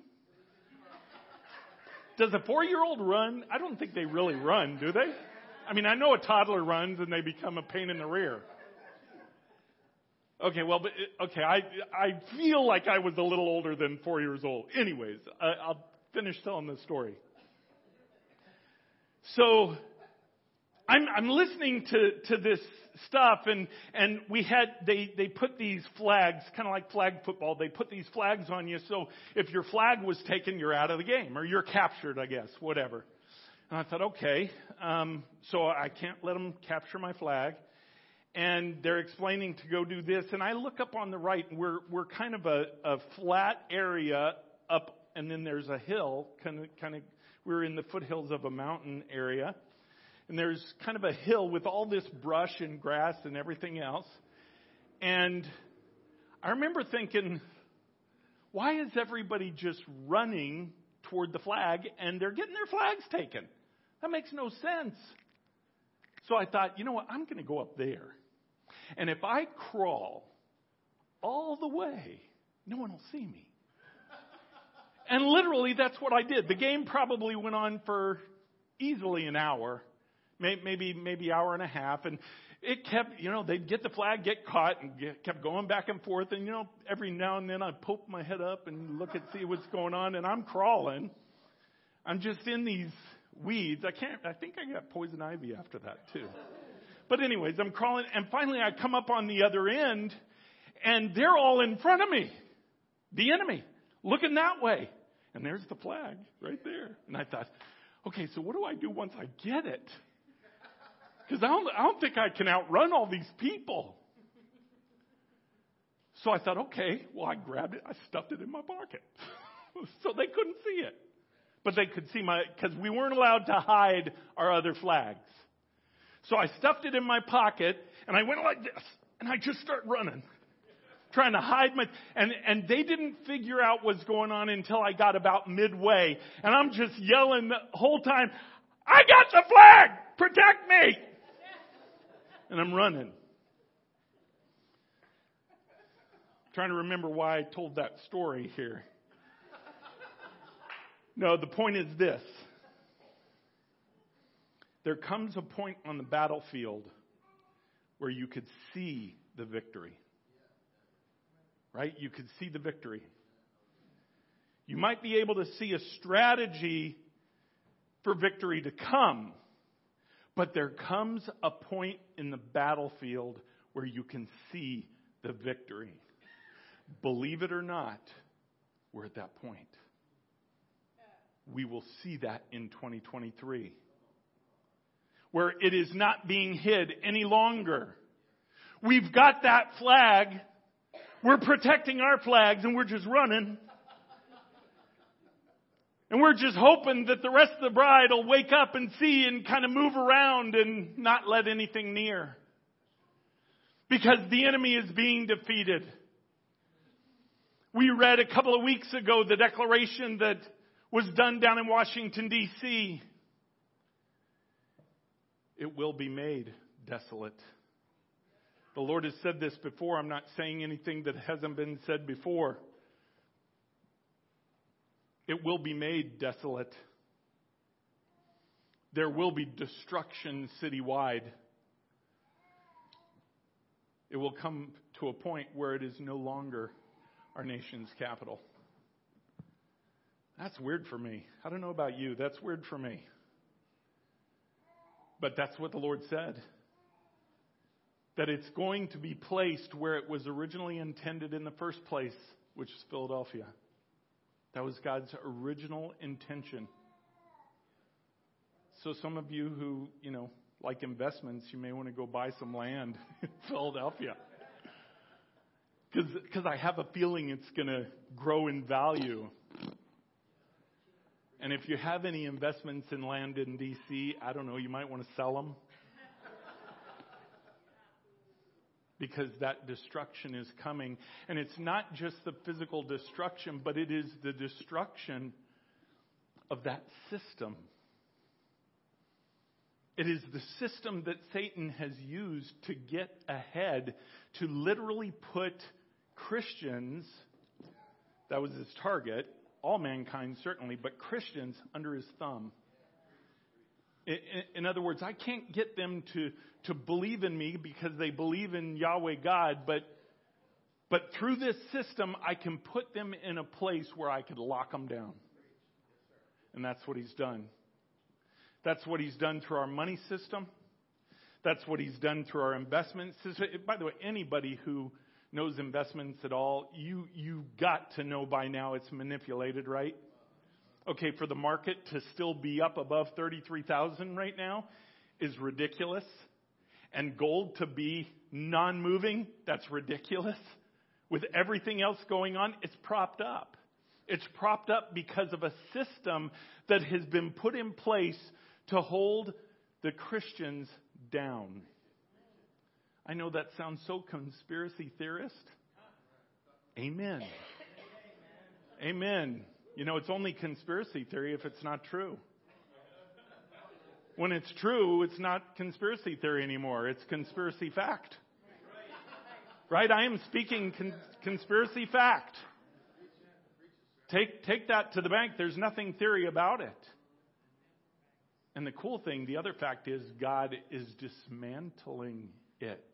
Does a four year old run? I don't think they really run, do they? I mean, I know a toddler runs and they become a pain in the rear. Okay, well, but, okay, I, I feel like I was a little older than four years old. Anyways, I, I'll finish telling the story. So, I'm, I'm listening to, to this stuff and, and we had, they, they put these flags, kind of like flag football, they put these flags on you so if your flag was taken, you're out of the game or you're captured, I guess, whatever. And I thought, okay, um, so I can't let them capture my flag and they're explaining to go do this. And I look up on the right, and we're we're kind of a, a flat area up, and then there's a hill, kind of kind of. We're in the foothills of a mountain area, and there's kind of a hill with all this brush and grass and everything else. And I remember thinking, why is everybody just running toward the flag and they're getting their flags taken? That makes no sense. So I thought, you know what? I'm going to go up there. And if I crawl all the way, no one will see me. And literally, that's what I did. The game probably went on for easily an hour, maybe maybe hour and a half, and it kept, you know, they'd get the flag, get caught, and get, kept going back and forth. And you know, every now and then I'd poke my head up and look and see what's going on, and I'm crawling. I'm just in these weeds. I can't. I think I got poison ivy after that too. But anyways, I'm crawling and finally I come up on the other end and they're all in front of me. The enemy looking that way. And there's the flag right there. And I thought, okay, so what do I do once I get it? Because I don't, I don't think I can outrun all these people. So I thought, okay, well, I grabbed it, I stuffed it in my pocket. so they couldn't see it. But they could see my, because we weren't allowed to hide our other flags. So I stuffed it in my pocket and I went like this and I just start running. Trying to hide my, and, and they didn't figure out what's going on until I got about midway. And I'm just yelling the whole time, I got the flag! Protect me! And I'm running. trying to remember why I told that story here. No, the point is this. There comes a point on the battlefield where you could see the victory. Right? You could see the victory. You might be able to see a strategy for victory to come, but there comes a point in the battlefield where you can see the victory. Believe it or not, we're at that point. We will see that in 2023 where it is not being hid any longer. We've got that flag. We're protecting our flags and we're just running. And we're just hoping that the rest of the bride will wake up and see and kind of move around and not let anything near. Because the enemy is being defeated. We read a couple of weeks ago the declaration that was done down in Washington DC it will be made desolate. The Lord has said this before. I'm not saying anything that hasn't been said before. It will be made desolate. There will be destruction citywide. It will come to a point where it is no longer our nation's capital. That's weird for me. I don't know about you. That's weird for me. But that's what the Lord said. That it's going to be placed where it was originally intended in the first place, which is Philadelphia. That was God's original intention. So some of you who, you know, like investments, you may want to go buy some land in Philadelphia. Because I have a feeling it's going to grow in value. And if you have any investments in land in D.C., I don't know, you might want to sell them. because that destruction is coming. And it's not just the physical destruction, but it is the destruction of that system. It is the system that Satan has used to get ahead, to literally put Christians, that was his target, all mankind certainly, but Christians under his thumb. In, other words, I can't get them to, to believe in me because they believe in Yahweh God, but, but through this system, I can put them in a place where I could lock them down. And that's what he's done. That's what he's done through our money system. That's what he's done through our investment system. By the way, anybody who knows investments at all, you, you got to know by now it's manipulated, right? Okay, for the market to still be up above 33,000 right now is ridiculous. And gold to be non-moving, that's ridiculous. With everything else going on, it's propped up. It's propped up because of a system that has been put in place to hold the Christians down. I know that sounds so conspiracy theorist. Amen. Amen. You know, it's only conspiracy theory if it's not true. When it's true, it's not conspiracy theory anymore. It's conspiracy fact. Right? I am speaking con- conspiracy fact. Take, take that to the bank. There's nothing theory about it. And the cool thing, the other fact is God is dismantling it.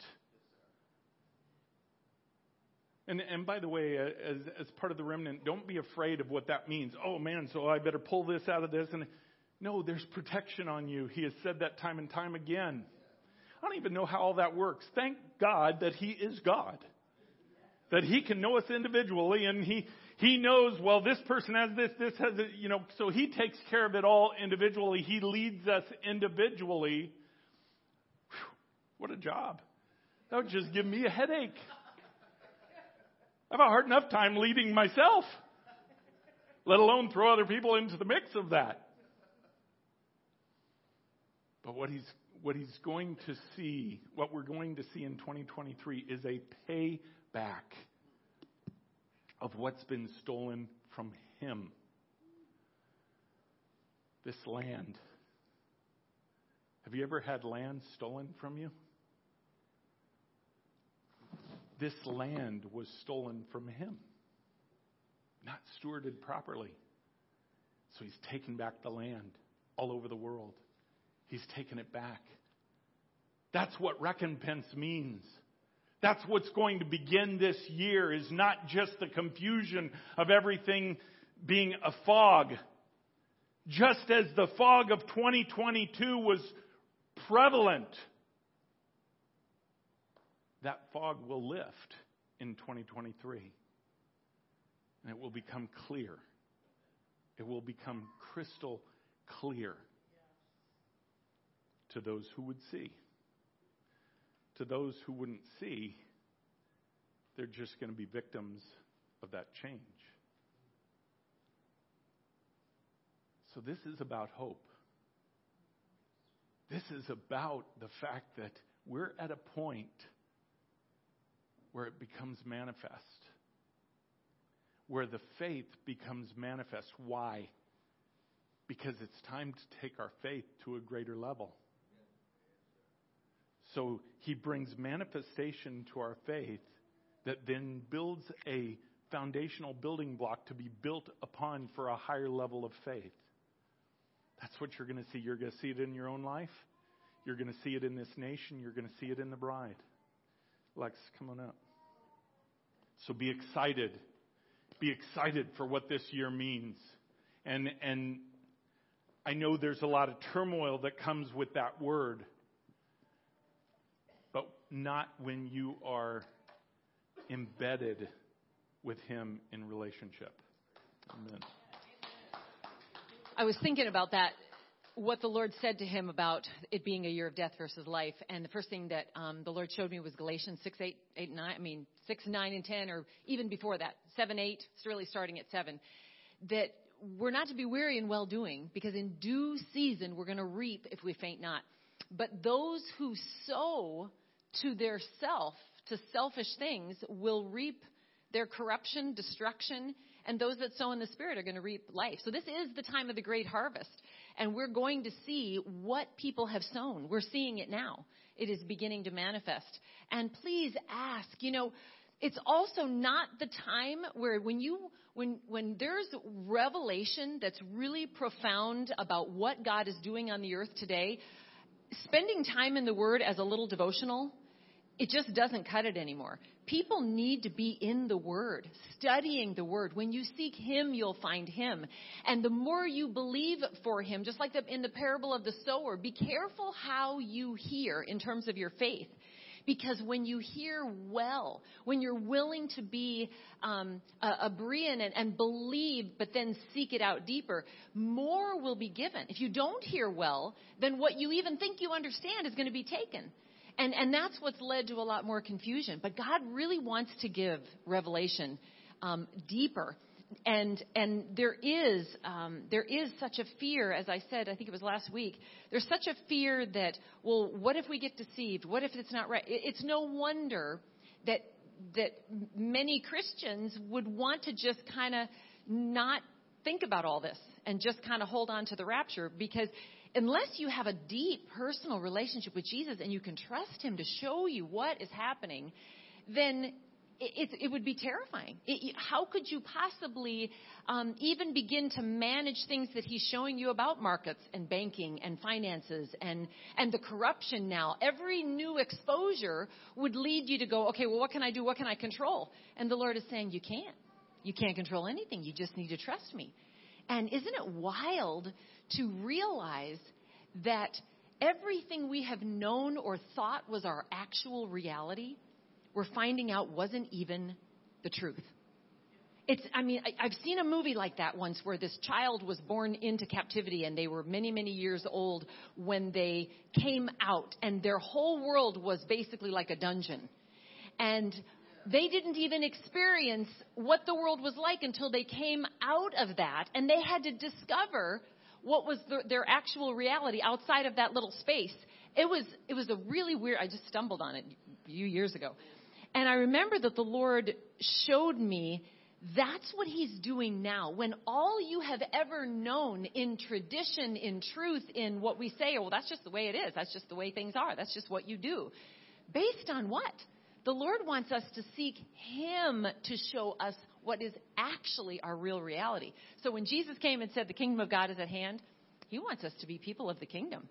And, and by the way, uh, as, as part of the remnant, don't be afraid of what that means. Oh man, so I better pull this out of this. And no, there's protection on you. He has said that time and time again. I don't even know how all that works. Thank God that He is God. That He can know us individually and He, He knows, well, this person has this, this has it, you know, so He takes care of it all individually. He leads us individually. What a job. That would just give me a headache. I have a hard enough time leading myself, let alone throw other people into the mix of that. But what he's, what he's going to see, what we're going to see in 2023 is a payback of what's been stolen from him. This land. Have you ever had land stolen from you? This land was stolen from him, not stewarded properly. So he's taken back the land all over the world. He's taken it back. That's what recompense means. That's what's going to begin this year is not just the confusion of everything being a fog. Just as the fog of 2022 was prevalent that fog will lift in 2023. And it will become clear. It will become crystal clear to those who would see. To those who wouldn't see, they're just going to be victims of that change. So, this is about hope. This is about the fact that we're at a point where it becomes manifest. Where the faith becomes manifest. Why? Because it's time to take our faith to a greater level. So he brings manifestation to our faith that then builds a foundational building block to be built upon for a higher level of faith. That's what you're going to see. You're going to see it in your own life. You're going to see it in this nation. You're going to see it in the bride. Lex, come on up. So be excited. Be excited for what this year means. And, and I know there's a lot of turmoil that comes with that word, but not when you are embedded with Him in relationship. Amen. I was thinking about that, what the Lord said to him about it being a year of death versus life. And the first thing that um, the Lord showed me was Galatians 6, 8, 8, 9. I mean, 6, 9, and 10, or even before that, 7, 8. It's really starting at 7. That we're not to be weary in well doing, because in due season we're going to reap if we faint not. But those who sow to their self, to selfish things, will reap their corruption, destruction, and those that sow in the Spirit are going to reap life. So this is the time of the great harvest. And we're going to see what people have sown. We're seeing it now. It is beginning to manifest. And please ask, you know, it's also not the time where when you when when there's revelation that's really profound about what God is doing on the earth today, spending time in the word as a little devotional it just doesn't cut it anymore. People need to be in the Word, studying the Word. When you seek Him, you'll find Him. And the more you believe for Him, just like the, in the parable of the sower, be careful how you hear in terms of your faith. Because when you hear well, when you're willing to be um, a, a and, and believe, but then seek it out deeper, more will be given. If you don't hear well, then what you even think you understand is going to be taken. And, and that's what's led to a lot more confusion. But God really wants to give revelation um, deeper. And, and there is, um, there is such a fear, as I said, I think it was last week, there's such a fear that, well, what if we get deceived? What if it's not right? It's no wonder that, that many Christians would want to just kind of not think about all this and just kind of hold on to the rapture because unless you have a deep personal relationship with Jesus and you can trust Him to show you what is happening, then it, it, would be terrifying. It, how could you possibly um, even begin to manage things that he's showing you about markets and banking and finances and and the corruption now? Every new exposure would lead you to go, okay, well, what can I do? What can I control? And the Lord is saying, you can't. You can't control anything. You just need to trust me. And isn't it wild to realize that everything we have known or thought was our actual reality, we're finding out wasn't even the truth. It's, I mean, I, I've seen a movie like that once where this child was born into captivity and they were many, many years old when they came out and their whole world was basically like a dungeon. And they didn't even experience what the world was like until they came out of that and they had to discover what was the, their actual reality outside of that little space. It was it was a really weird. I just stumbled on it a few years ago, and I remember that the Lord showed me that's what He's doing now. When all you have ever known in tradition, in truth, in what we say, well, that's just the way it is. That's just the way things are. That's just what you do. Based on what? The Lord wants us to seek Him to show us what is actually our real reality. So when Jesus came and said the kingdom of God is at hand, He wants us to be people of the kingdom.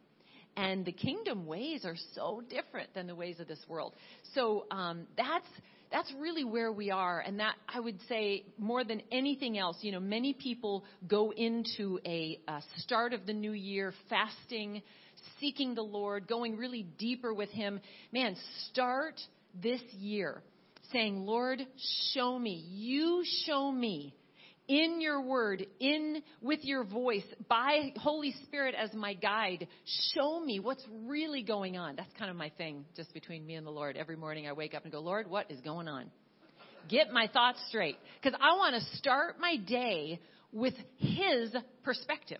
And the kingdom ways are so different than the ways of this world. So um, that's that's really where we are, and that I would say more than anything else. You know, many people go into a, a start of the new year fasting, seeking the Lord, going really deeper with Him. Man, start this year saying, Lord, show me. You show me in your word, in with your voice, by Holy Spirit as my guide, show me what's really going on. That's kind of my thing, just between me and the Lord. Every morning I wake up and go, Lord, what is going on? Get my thoughts straight. Because I want to start my day with His perspective.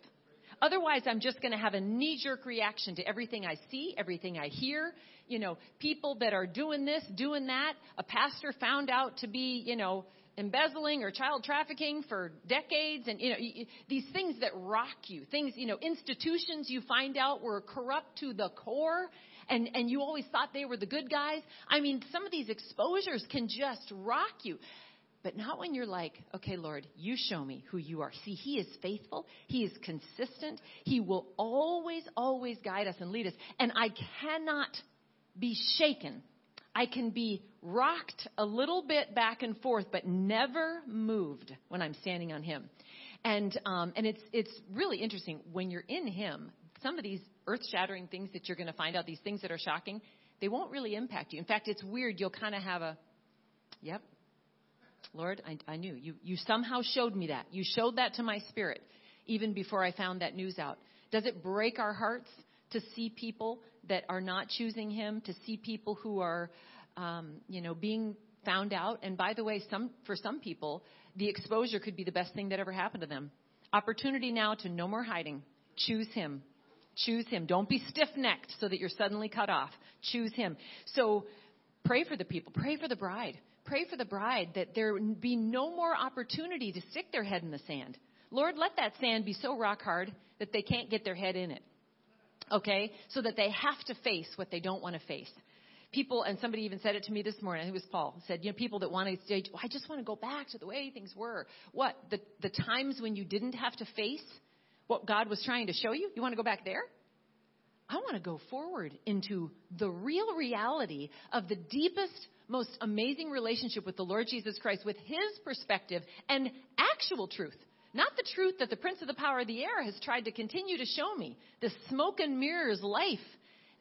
Otherwise, I'm just going to have a knee jerk reaction to everything I see, everything I hear, you know, people that are doing this, doing that. A pastor found out to be, you know, embezzling or child trafficking for decades and you know these things that rock you things you know institutions you find out were corrupt to the core and and you always thought they were the good guys. I mean some of these exposures can just rock you but not when you're like, okay, Lord, you show me who you are. See, He is faithful. He is consistent. He will always, always guide us and lead us. And I cannot be shaken. I can be rocked a little bit back and forth, but never moved when I'm standing on Him. And um, and it's it's really interesting when you're in Him. Some of these earth-shattering things that you're going to find out, these things that are shocking, they won't really impact you. In fact, it's weird. You'll kind of have a, yep, Lord, I, I knew you. You somehow showed me that. You showed that to my spirit, even before I found that news out. Does it break our hearts to see people that are not choosing Him, to see people who are, um, you know, being found out? And by the way, some for some people, the exposure could be the best thing that ever happened to them. Opportunity now to no more hiding. Choose Him. Choose Him. Don't be stiff necked so that you're suddenly cut off. Choose Him. So pray for the people. Pray for the bride. Pray for the bride that there be no more opportunity to stick their head in the sand. Lord, let that sand be so rock hard that they can't get their head in it. Okay? So that they have to face what they don't want to face. People, and somebody even said it to me this morning, it was Paul, said, you know, people that want to say, oh, I just want to go back to the way things were. What? The, the times when you didn't have to face what God was trying to show you? You want to go back there? I want to go forward into the real reality of the deepest, most amazing relationship with the Lord Jesus Christ with His perspective and actual truth. Not the truth that the prince of the power of the air has tried to continue to show me. The smoke and mirrors life.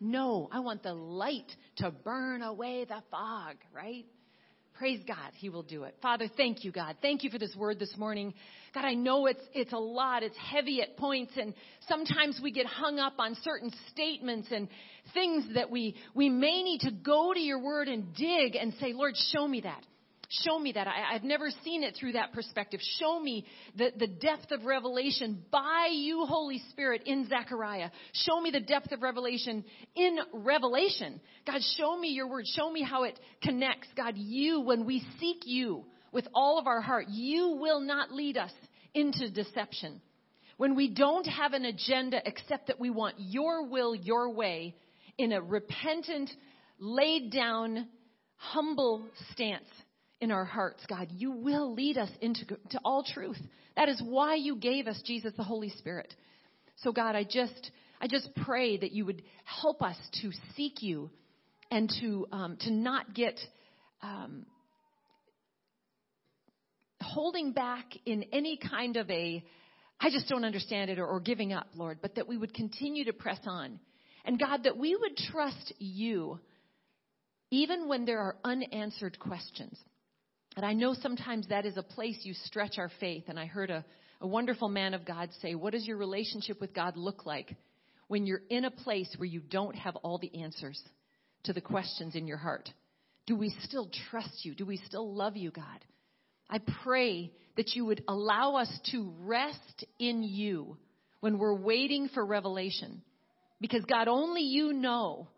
No, I want the light to burn away the fog, right? Praise God, He will do it. Father, thank you, God. Thank you for this word this morning. God, I know it's, it's a lot. It's heavy at points and sometimes we get hung up on certain statements and things that we, we may need to go to your word and dig and say, Lord, show me that. Show me that. I, have never seen it through that perspective. Show me the, the depth of revelation by you, Holy Spirit, in Zechariah. Show me the depth of revelation in Revelation. God, show me your word. Show me how it connects. God, you, when we seek you with all of our heart, you will not lead us into deception. When we don't have an agenda except that we want your will, your way, in a repentant, laid down, humble stance in our hearts, God, you will lead us into to all truth. That is why you gave us Jesus the Holy Spirit. So God, I just I just pray that you would help us to seek you and to um, to not get um, holding back in any kind of a I just don't understand it or, or giving up, Lord, but that we would continue to press on. And God, that we would trust you even when there are unanswered questions. And I know sometimes that is a place you stretch our faith. And I heard a, a wonderful man of God say, What does your relationship with God look like when you're in a place where you don't have all the answers to the questions in your heart? Do we still trust you? Do we still love you, God? I pray that you would allow us to rest in you when we're waiting for revelation. Because God, only you know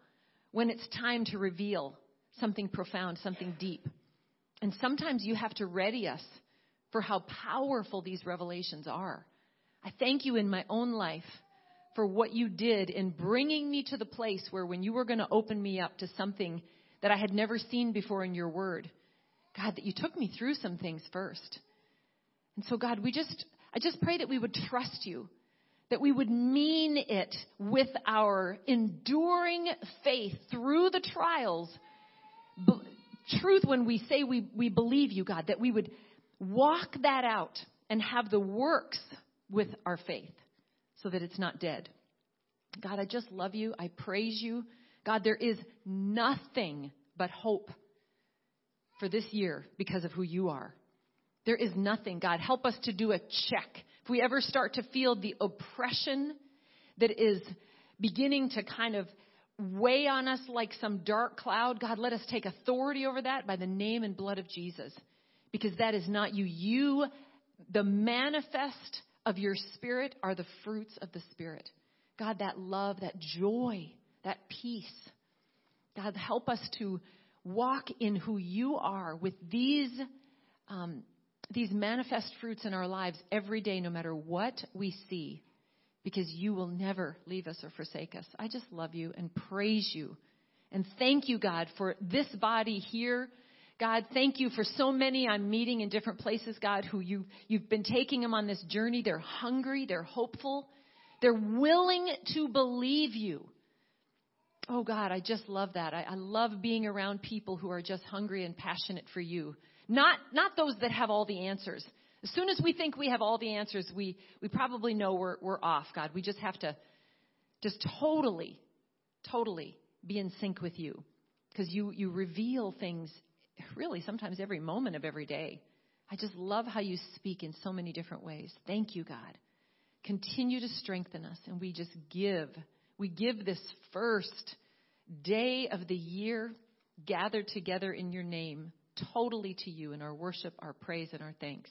when it's time to reveal something profound, something deep. And sometimes you have to ready us for how powerful these revelations are. I thank you in my own life for what you did in bringing me to the place where when you were going to open me up to something that I had never seen before in your word, God, that you took me through some things first. And so, God, we just, I just pray that we would trust you, that we would mean it with our enduring faith through the trials, truth when we say we, we believe you, God, that we would walk that out and have the works with our faith so that it's not dead. God, I just love you. I praise you. God, there is nothing but hope for this year because of who you are. There is nothing. God, help us to do a check. If we ever start to feel the oppression that is beginning to kind of weigh on us like some dark cloud, God, let us take authority over that by the name and blood of Jesus. Because that is not you. You, the manifest of your spirit, are the fruits of the spirit. God, that love, that joy, that peace. God, help us to walk in who you are with these, um, these manifest fruits in our lives every day, no matter what we see because you will never leave us or forsake us. I just love you and praise you. And thank you, God, for this body here. God, thank you for so many I'm meeting in different places, God, who you, you've been taking them on this journey. They're hungry, they're hopeful, they're willing to believe you. Oh, God, I just love that. I, I love being around people who are just hungry and passionate for you. Not, not those that have all the answers, As soon as we think we have all the answers, we, we probably know we're, we're off, God. We just have to just totally, totally be in sync with you. Because you, you reveal things really sometimes every moment of every day. I just love how you speak in so many different ways. Thank you, God. Continue to strengthen us, and we just give. We give this first day of the year gathered together in your name totally to you in our worship, our praise, and our thanks.